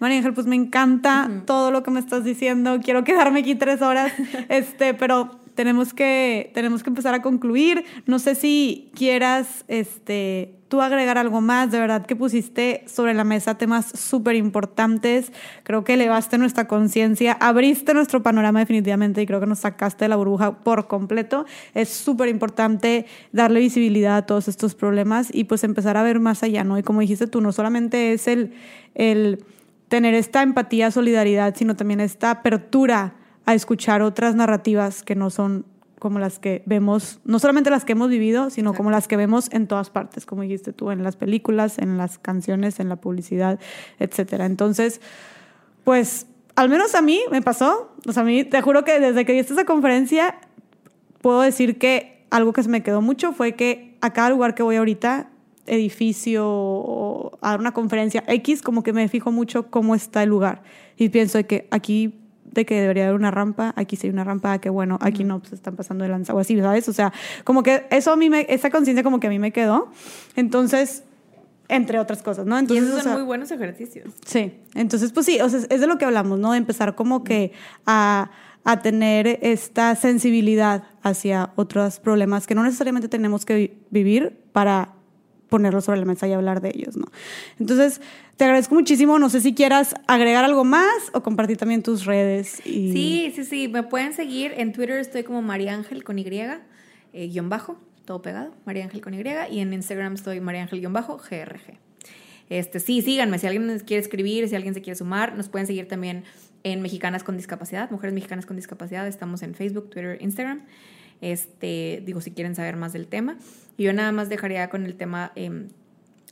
María Ángel, pues me encanta todo lo que me estás diciendo. Quiero quedarme aquí tres horas, [LAUGHS] este, pero tenemos que, tenemos que empezar a concluir. No sé si quieras este, tú agregar algo más. De verdad que pusiste sobre la mesa temas súper importantes. Creo que elevaste nuestra conciencia, abriste nuestro panorama definitivamente y creo que nos sacaste de la burbuja por completo. Es súper importante darle visibilidad a todos estos problemas y pues empezar a ver más allá, ¿no? Y como dijiste tú, no solamente es el... el tener esta empatía, solidaridad, sino también esta apertura a escuchar otras narrativas que no son como las que vemos, no solamente las que hemos vivido, sino como las que vemos en todas partes, como dijiste tú, en las películas, en las canciones, en la publicidad, etcétera. Entonces, pues, al menos a mí me pasó, o sea, a mí te juro que desde que diste esa conferencia, puedo decir que algo que se me quedó mucho fue que a cada lugar que voy ahorita edificio o a una conferencia X, como que me fijo mucho cómo está el lugar. Y pienso de que aquí de que debería haber una rampa, aquí sí hay una rampa, que bueno, aquí no, pues están pasando de lanza o así, ¿sabes? O sea, como que eso a mí, me, esa conciencia como que a mí me quedó. Entonces, entre otras cosas, ¿no? Entonces, y esos son muy buenos ejercicios. Sí, entonces, pues sí, o sea, es de lo que hablamos, ¿no? De empezar como que a, a tener esta sensibilidad hacia otros problemas que no necesariamente tenemos que vivir para ponerlos sobre la mesa y hablar de ellos, ¿no? Entonces, te agradezco muchísimo. No sé si quieras agregar algo más o compartir también tus redes. Sí, sí, sí. Me pueden seguir. En Twitter estoy como María Ángel con Y, eh, guion bajo, todo pegado, María Ángel con Y. Y en Instagram estoy María Ángel guion bajo, GRG. Este, sí, síganme. Si alguien quiere escribir, si alguien se quiere sumar, nos pueden seguir también en Mexicanas con Discapacidad, Mujeres Mexicanas con Discapacidad. Estamos en Facebook, Twitter, Instagram. Este, digo, si quieren saber más del tema. Y yo nada más dejaría con el tema. Em,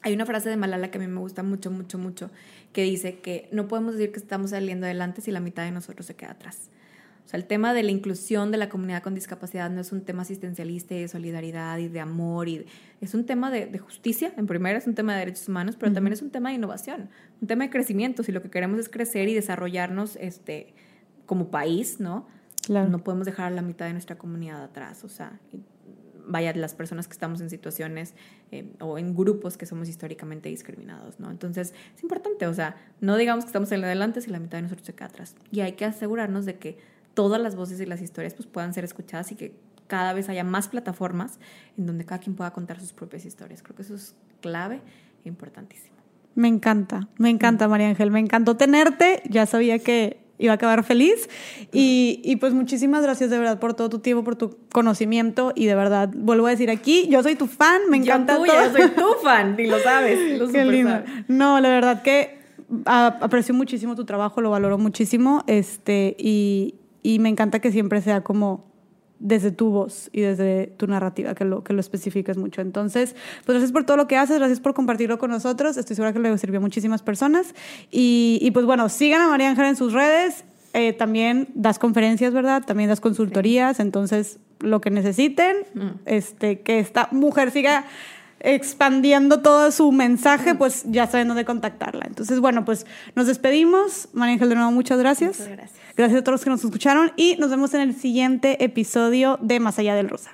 hay una frase de Malala que a mí me gusta mucho, mucho, mucho, que dice que no podemos decir que estamos saliendo adelante si la mitad de nosotros se queda atrás. O sea, el tema de la inclusión de la comunidad con discapacidad no es un tema asistencialista y de solidaridad y de amor, y es un tema de, justicia, en primera es un tema de derechos humanos, pero también es un tema de innovación, un tema de crecimiento. Si lo que queremos es crecer y desarrollarnos este, como país, ¿no? No podemos dejar a la mitad de nuestra comunidad atrás. O sea, vaya, las personas que estamos en situaciones eh, o en grupos que somos históricamente discriminados, ¿no? Entonces, es importante, o sea, no digamos que estamos en adelante si la mitad de nosotros se queda atrás. Y hay que asegurarnos de que todas las voces y las historias pues, puedan ser escuchadas y que cada vez haya más plataformas en donde cada quien pueda contar sus propias historias. Creo que eso es clave e importantísimo. Me encanta, me encanta, María Ángel. Me encantó tenerte. Ya sabía que iba a acabar feliz. Y, y, pues muchísimas gracias de verdad por todo tu tiempo, por tu conocimiento y de verdad, vuelvo a decir aquí, yo soy tu fan, me encanta yo tuya, Yo soy tu [LAUGHS] fan, y lo sabes. Lo Qué lindo. No, la verdad que aprecio muchísimo tu trabajo, lo valoro muchísimo este, y, y me encanta que siempre sea como desde tu voz y desde tu narrativa, que lo, que lo especifiques mucho. Entonces, pues gracias por todo lo que haces, gracias por compartirlo con nosotros. Estoy segura que le sirvió a muchísimas personas. Y, y pues bueno, sigan a María Ángel en sus redes. Eh, también das conferencias, ¿verdad? También das consultorías. Entonces, lo que necesiten, mm. este, que esta mujer siga expandiendo todo su mensaje, pues ya saben dónde contactarla. Entonces, bueno, pues nos despedimos. María Ángel, de nuevo, muchas gracias. Muchas gracias. Gracias a todos los que nos escucharon y nos vemos en el siguiente episodio de Más allá del Rosa.